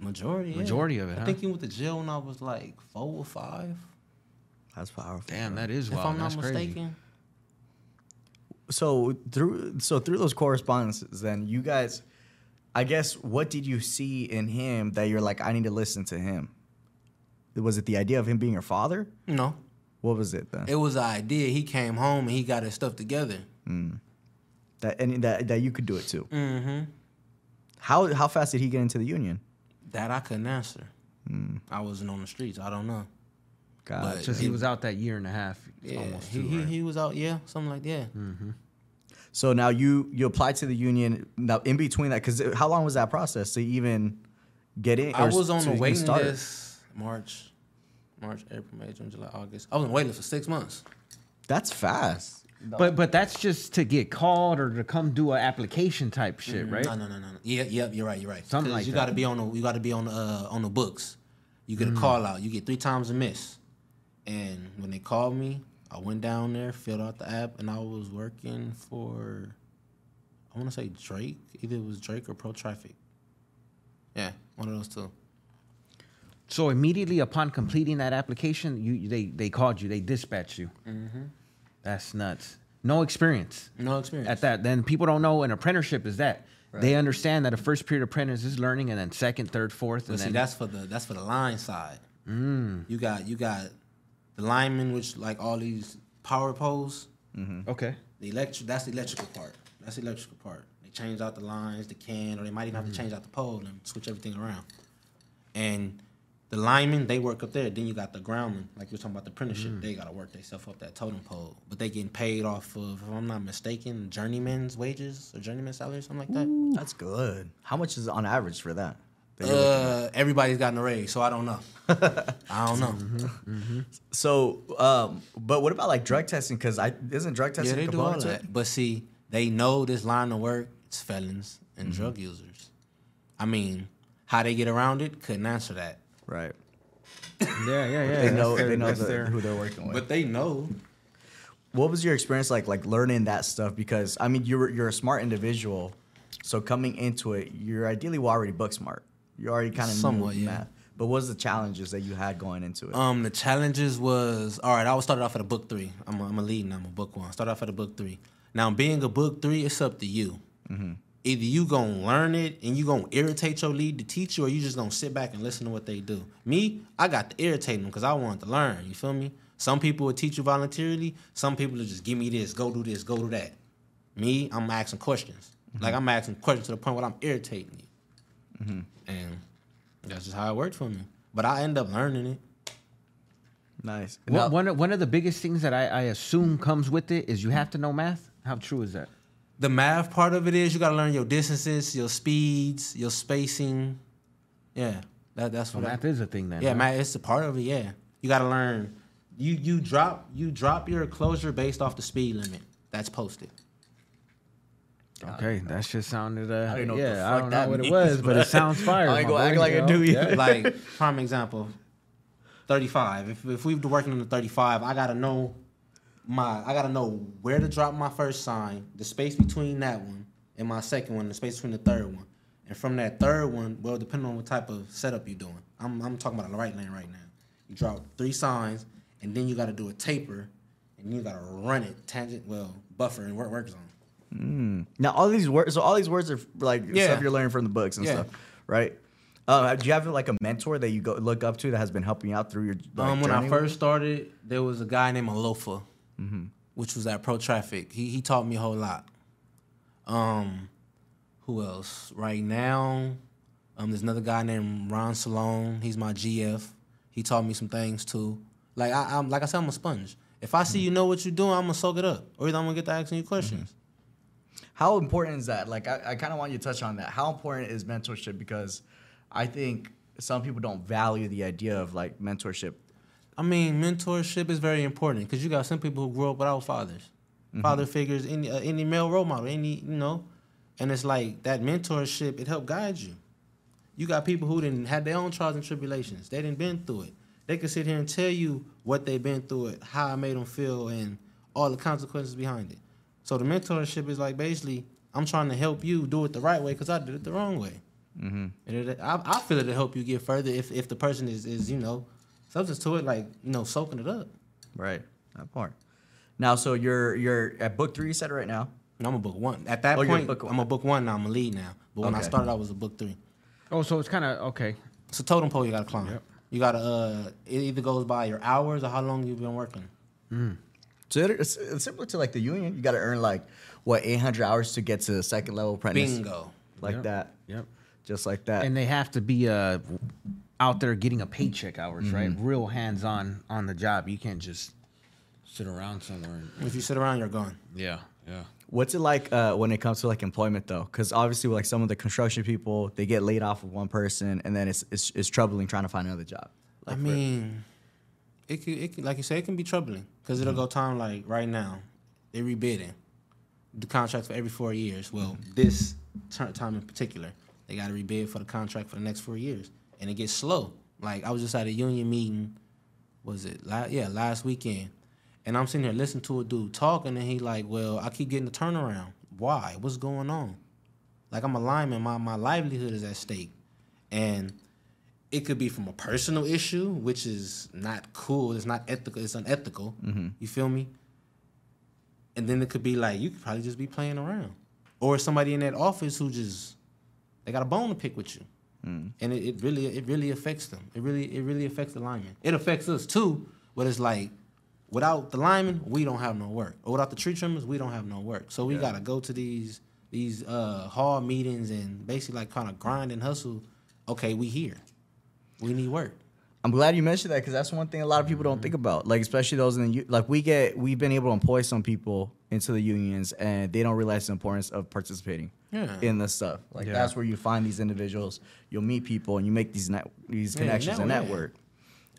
Majority. yeah. Majority of it, I huh? think he went to jail when I was like four or five. That's powerful. Damn, that is wild. if. I'm not That's crazy. mistaken. So through so through those correspondences, then you guys, I guess, what did you see in him that you're like, I need to listen to him? Was it the idea of him being your father? No, What was it then? it was the idea. He came home and he got his stuff together. Mm. That and that that you could do it too. Mm-hmm. How how fast did he get into the union? That I couldn't answer. I wasn't on the streets. I don't know. God, But- Just he was out that year and a half. Yeah, almost he, two, he, right? he was out. Yeah, something like that. so now you you applied to the union. Now in between that, because how long was that process to even get in? I was on the even waiting start? list March, March, April, May, June, July, August. I was on the waiting list for six months. That's fast. But but that's just to get called or to come do an application type shit, right? No, no, no, no. no. Yeah, yep, you're right. You're right. Something 'Cause like you got to be on the you got to be on the uh, on the books. You get a call out. You get three times a miss. And when they called me, I went down there, filled out the app, and I was working for I want to say Drake. Either it was Drake or Pro Traffic. Yeah, one of those two. So immediately upon completing that application, you they they called you, they dispatched you. Mm-hmm. That's nuts. No experience No experience at that. Then people don't know an apprenticeship is that. They understand that a first period apprentice is learning, and then second, third, fourth, But and see, then that's for the that's for the line side. Mm. You got you got the linemen, which like all these power poles. Mm-hmm. okay. The electric that's the electrical part. That's the electrical part. They change out the lines, the can, or they might even have to mm. change out the pole and switch everything around. And the linemen, they work up there. Then you got the groundmen, like you're talking about the apprenticeship. They gotta work themselves up that totem pole. But they getting paid off of, if I'm not mistaken, journeyman's wages or journeyman salary, something like that. That's good. How much is on average for that? Uh, everybody's gotten a raise, so I don't know. I don't know. So, um, but what about like drug testing? Because I isn't drug testing Yeah, they a do all that. But see, they know this line of work. It's felons Mm-hmm. and drug users. I mean, how they get around it? Couldn't answer that. Right. Yeah, yeah, yeah. they know they know the, their- who they're working with. But they know. what was your experience like like learning that stuff because i mean you're you're a smart individual so coming into it you're ideally well already book smart you already kind of Somewhat, knew yeah. math but what was the challenges that you had going into it Um, the challenges was all right. I was started off at a book three. I'm a, I'm a lead and I'm a book one. Started off at a book three. Now being a book three, it's up to you. Either you gonna learn it and you gonna irritate your lead to teach you, or you just gonna sit back and listen to what they do. Me, I got to irritate them because I want to learn. You feel me? Some people will teach you voluntarily. Some people will just give me this, go do this, go do that. Me, I'm asking questions. Mm-hmm. Like I'm asking questions to the point where I'm irritating you. Mm-hmm. And that's just how it worked for me. But I end up learning it. nice One, Now- one, of- one of the biggest things that I, I assume comes with it is you have to know math. How true is that? The math part of it is you got to learn your distances, your speeds, your spacing. Yeah, that, that's what. I- math is a thing then. yeah, huh? math. It's a part of it. Yeah, you got to learn. You you drop you drop your closure based off the speed limit that's posted. Okay, that shit sounded. Uh, I don't know what yeah, I don't know what it was, but but it sounds fire. I ain't gonna act boy, like you I know? do Yeah. like prime example, thirty five. If if we were working on the thirty five, I gotta know my I gotta know where to drop my first sign, the space between that one and my second one, the space between the third one, and from that third one, well, depending on what type of setup you're doing, I'm I'm talking about the right lane right now. You drop three signs, and then you gotta do a taper, and you gotta run it tangent, well, buffer and work work zone. now all these words so all these words are like Yeah. stuff you're learning from the books and Yeah. stuff right uh, do you have like a mentor that you go look up to that has been helping you out through your like, um, when I first started, there was a guy named Alofa, which was at Pro Traffic. He he taught me a whole lot. Um, who else? Right now, um, there's another guy named Ron Salone. He's my GF. He taught me some things too. Like I, I'm like I said, I'm a sponge. If I see you know what you're doing, I'm gonna soak it up, or either I'm gonna get to asking you questions. How important is that? Like, I, I kind of want you to touch on that. How important is mentorship? Because I think some people don't value the idea of like mentorship. I mean, mentorship is very important because you got some people who grew up without fathers, father figures, any uh, any male role model, any you know, and it's like that mentorship. It helped guide you. You got people who didn't had their own trials and tribulations. They didn't been through it. They could sit here and tell you what they've been through it, how it made them feel, and all the consequences behind it. So the mentorship is like basically, I'm trying to help you do it the right way because I did it the wrong way. Mm-hmm. And it, I, I feel it'll help you get further if, if the person is, is you know substance to it, like you know soaking it up. Right. That part. Now, so you're you're at book three. You said right now. No, I'm a book one. At that Oh, you're point, book one. I'm a book one now. I'm a lead now. But when I Okay. started, I was a book three. Oh, so it's kind of okay. It's a totem pole you gotta climb. Yep. You gotta. Uh, it either goes by your hours or how long you've been working. So it- it's, it's similar to like the union. You got to earn like what 800 hours to get to the second level apprentice. Bingo. Like Yep. that. Yep. Just like that. And they have to be uh, out there getting a paycheck hours, right? Mm-hmm. Real hands on on the job. You can't just sit around somewhere. And, If you sit around, you're gone. yeah, yeah. What's it like uh, when it comes to like employment though? Because obviously, like some of the construction people, they get laid off of one person, and then it's it's, it's troubling trying to find another job. I Like, for- mean, it can, it can, like you say, it can be troubling because it'll mm-hmm. go time like right now, they're rebidding the contract for every four years. Well, mm-hmm. this ter- time in particular, they got to rebid for the contract for the next four years, and it gets slow. Like I was just at a union meeting, was it? La- yeah, last weekend, and I'm sitting here listening to a dude talking, and he like, well, I keep getting the turnaround. Why? What's going on? Like I'm a lineman, my my livelihood is at stake, and it could be from a personal issue, which is not cool. It's not ethical. It's unethical. Mm-hmm. You feel me? And then it could be like you could probably just be playing around, or somebody in that office who just they got a bone to pick with you, and it, it really it really affects them. It really it really affects the lineman. It affects us too, but it's like without the lineman, we don't have no work, or without the tree trimmers, we don't have no work. So we gotta go to these these uh hall meetings and basically like kind of grind and hustle. Okay, we here. We need work. I'm glad you mentioned that because that's one thing a lot of people don't think about. Like especially those in the like we get we've been able to employ some people into the unions and they don't realize the importance of participating Yeah. in this stuff. Like Yeah. that's where you find these individuals. You'll meet people and you make these net, these Yeah, connections and network,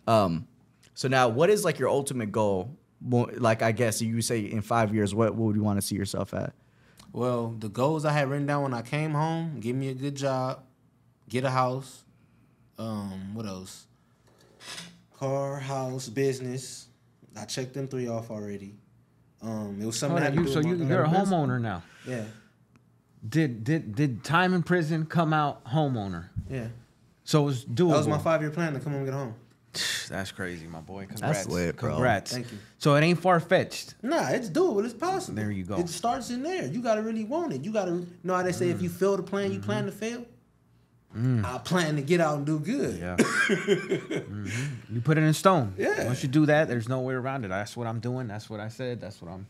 network. Um, so now what is like your ultimate goal? Like I guess you say in five years, what, what would you want to see yourself at? Well, the goals I had written down when I came home: give me a good job, get a house. Um, what else? car, house, business. I checked them three off already. Um, it was something Hold I on, had to you, do so with you, my- you're a business. homeowner now. Yeah, Did did did time in prison come out homeowner? yeah. So it was doable. That was my five year plan to come home and get home. That's crazy, my boy. Congrats. lit, bro. Congrats. Thank you. So it ain't far fetched. Nah, it's doable. It's possible. There you go. It starts in there. You gotta really want it. You gotta you know how they say Mm. if you fail to plan, you plan to fail. I plan to get out and do good. Yeah. Mhm. You put it in stone. Yeah. Once you do that, there's no way around it. That's what I'm doing. That's what I said. That's what I'm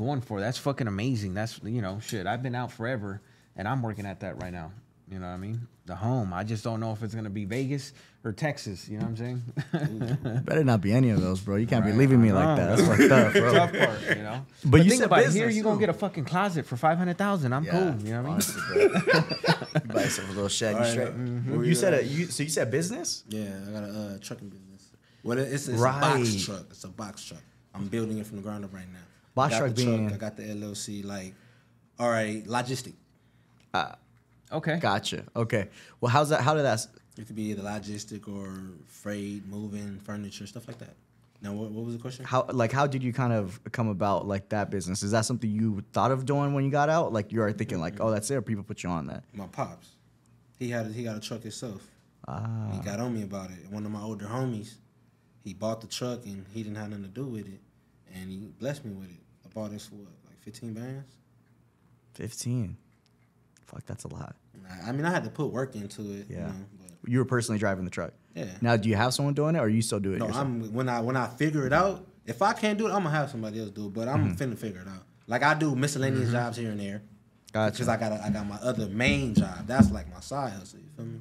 going for. That's fucking amazing. That's you know, shit. I've been out forever and I'm working at that right now. You know what I mean? The home. I just don't know if it's gonna be Vegas or Texas. You know what I'm saying? Better not be any of those, bro. You can't be leaving me I like know. that. That's fucked up, bro. Tough part, you know. But you think said about it, here, business, you gonna get a fucking closet for five hundred thousand. I'm cool. You know what I mean? Honestly, bro. you buy yourself a little shed. You Alright, straight. mhm. You said it. You so you said business? Yeah, I got a uh, trucking business. Well, it- it's, it's a box truck. It's a box truck. I'm building it from the ground up right now. Box I got truck the being- I got the LLC. Like, all right, logistic. Okay. Gotcha. Okay. Well, how's that? How did that? It could be either logistic or freight, moving, furniture, stuff like that. Now, what, what was the question? How like how did you kind of come about like that business? Is that something you thought of doing when you got out? Like you are thinking like, oh, that's it. Or people put you on that? My pops. He had a, he got a truck himself. Ah. He got on me about it. One of my older homies, he bought the truck and he didn't have nothing to do with it, and he blessed me with it. I bought this for what, like 15 bands. Fifteen. Fuck, that's a lot. I- mean, I had to put work into it. Yeah. You know, You were personally driving the truck. Yeah. Now, do you have someone doing it, or you still do it? no, yourself? I'm when I when I figure it out. If I can't do it, I'm gonna have somebody else do it. But I'm mm-hmm. finna figure it out. Like I do miscellaneous mm-hmm. jobs here and there. Gotcha. Because I got I got my other main job. That's like my side hustle. You feel me?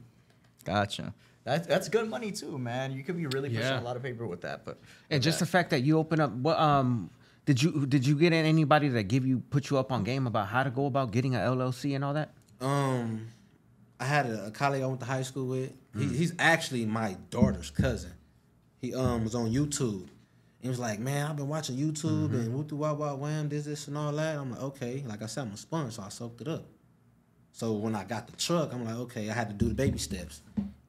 Gotcha. That's that's good money too, man. You could be really pushing Yeah. a lot of paper with that, but And just the fact that you open up, what um, did you did you get in anybody that give you put you up on game about how to go about getting a LLC and all that? Um, I had a, a colleague I went to high school with. He, he's actually my daughter's cousin. He um was on YouTube. He was like, "Man, I've been watching YouTube and woo wah wah wham, this this and all that." I'm like, "Okay." Like I said, I'm a sponge, so I soaked it up. So when I got the truck, I'm like, "Okay." I had to do the baby steps,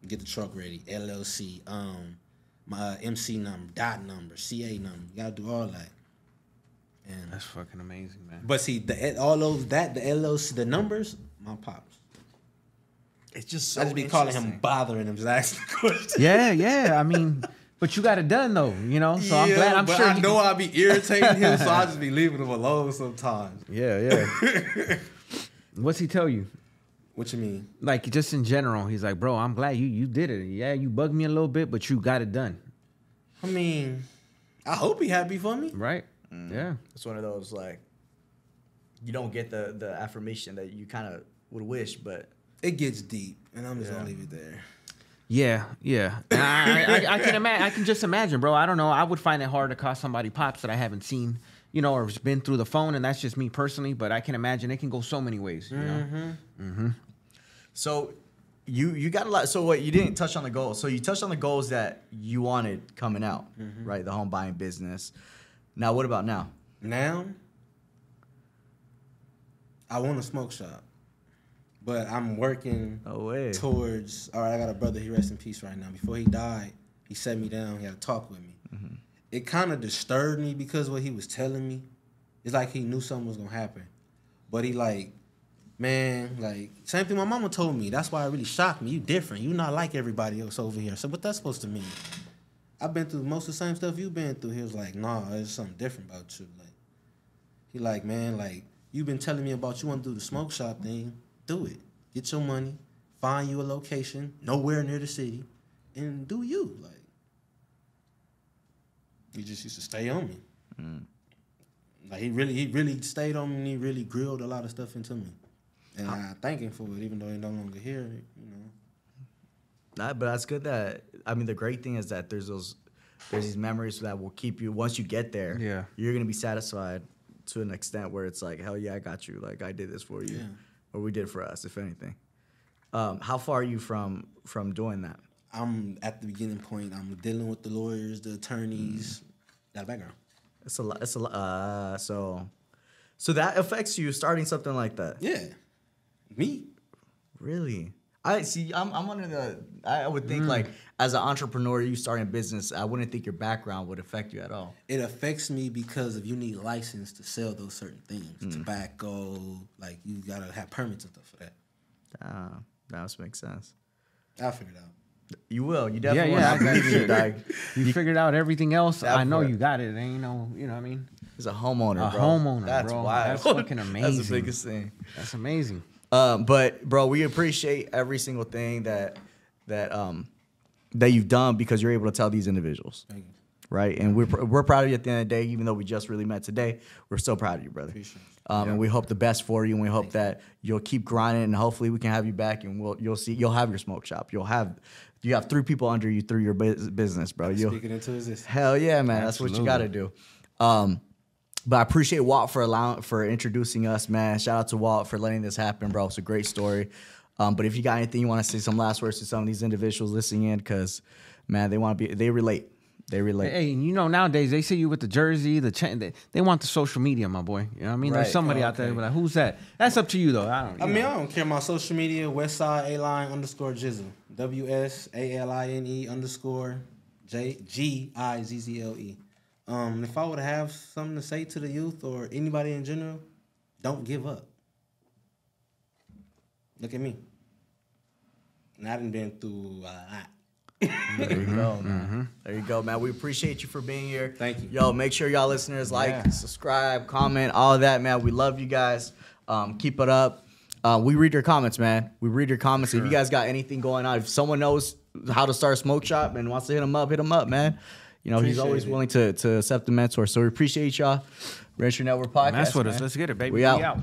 get the truck ready, LLC, um, my MC number, dot number, CA number. You gotta do all that. And That's fucking amazing, man. but see, the all those that the LLC, the numbers, my pops. it's just so I just be calling him bothering him, just asking questions. Yeah, yeah. I mean, but you got it done though, you know. So I'm glad. I'm but sure. I you- know I'll be irritating him, so I just be leaving him alone sometimes. Yeah, yeah. What's he tell you? What you mean? Like just in general, he's like, bro, I'm glad you you did it. Yeah, you bugged me a little bit, but you got it done, I mean, I hope he happy for me. right? Mm. Yeah. It's one of those like you don't get the the affirmation that you kind of would wish, but It gets deep, and I'm just gonna leave it there. Yeah, yeah. I, I, I can imagine. I can just imagine, bro. I don't know. I would find it hard to call somebody pops that I haven't seen, you know, or has been through the phone, and that's just me personally. But I can imagine it can go so many ways. You know. So you you got a lot. So what you didn't touch on the goals. So you touched on the goals that you wanted coming out, mm-hmm. right? The home buying business. Now what about now? Now, I want a smoke shop, but I'm working No towards. All right, I got a brother. He rests in peace right now. Before he died, he set me down. He had a talk with me. Mm-hmm. It kind of disturbed me because what he was telling me, it's like he knew something was gonna happen, but he like, man, like same thing my mama told me. That's why it really shocked me. You different. You not like everybody else over here. So what that's supposed to mean? I've been through most of the same stuff you've been through. He was like, nah, there's something different about you. Like, he like, man, like you've been telling me about you want to do the smoke shop thing. Do it. Get your money. Find you a location nowhere near the city, and do you like. He just used to stay on me. Mm. Like he really, he really stayed on me. and He really grilled a lot of stuff into me, and I thank him for it, even though he's no longer here. You know. That, but that's good. That I mean, the great thing is that there's those there's these memories that will keep you once you get there. Yeah. you're gonna be satisfied to an extent where it's like, hell yeah, I got you. Like I did this for you, Yeah. or we did for us, if anything. Um, how far are you from from doing that? I'm at the beginning point. I'm dealing with the lawyers, the attorneys. Got a background. It's a lot. It's a lot. Uh, so, so that affects you starting something like that. Yeah, me. Really? I see. I'm I'm under the I, I would Mm. think like as an entrepreneur, you starting a business, I wouldn't think your background would affect you at all. It affects me because if you need license to sell those certain things, Mm. tobacco, like you gotta have permits and stuff for that. Ah, that must make sense. I'll figure it out. You will. You definitely yeah, I will. believe you, you. dog. You figured out everything else. That I know part. you got it. Ain't no, you know what I mean? He's a homeowner, A bro. homeowner, That's bro. wild. That's fucking amazing. That's amazing. the biggest thing. That's amazing. Um, but bro, we appreciate every single thing that that um that you've done because you're able to tell these individuals, Thank right? And we're pr- we're proud of you at the end of the day, even though we just really met today. We're so proud of you, brother. Um, and we hope the best for you, and we hope that you'll keep grinding, and hopefully we can have you back, and we'll you'll see you'll have your smoke shop. You'll have you have three people under you through your business, bro. You'll, Speaking into existence. Hell yeah, man. That's what you got to do. Um, but I appreciate Walt for allowing for introducing us, man. Shout out to Walt for letting this happen, bro. It's a great story. Um, but if you got anything you want to say, some last words to some of these individuals listening in, because man, they want to be, they relate, they relate. Hey, and you know nowadays they see you with the jersey, the chain. They, they want the social media, my boy. You know what I mean? Right. There's somebody Oh, out there okay. but like, who's that? That's up to you though. I don't. I you mean, know. I don't care. My social media, Westside A line underscore Gizzle. W S A L I N E underscore J G I Z Z L E. Um, if I would have something to say to the youth or anybody in general, don't give up. Look at me. And I done been through a lot. There you go, man. There you go, man. We appreciate you for being here. Thank you. Yo, make sure y'all listeners like, Yeah. subscribe, comment, all of that, man. We love you guys. Um, keep it up. Uh, we read your comments, man. We read your comments. If you guys got anything going on, if someone knows how to start a smoke shop and wants to hit them up, hit them up, man. You know, he's always it. willing to to accept the mentor. So we appreciate y'all. Reentry Network Podcast. That's what it is. man. Let's get it, baby. We out.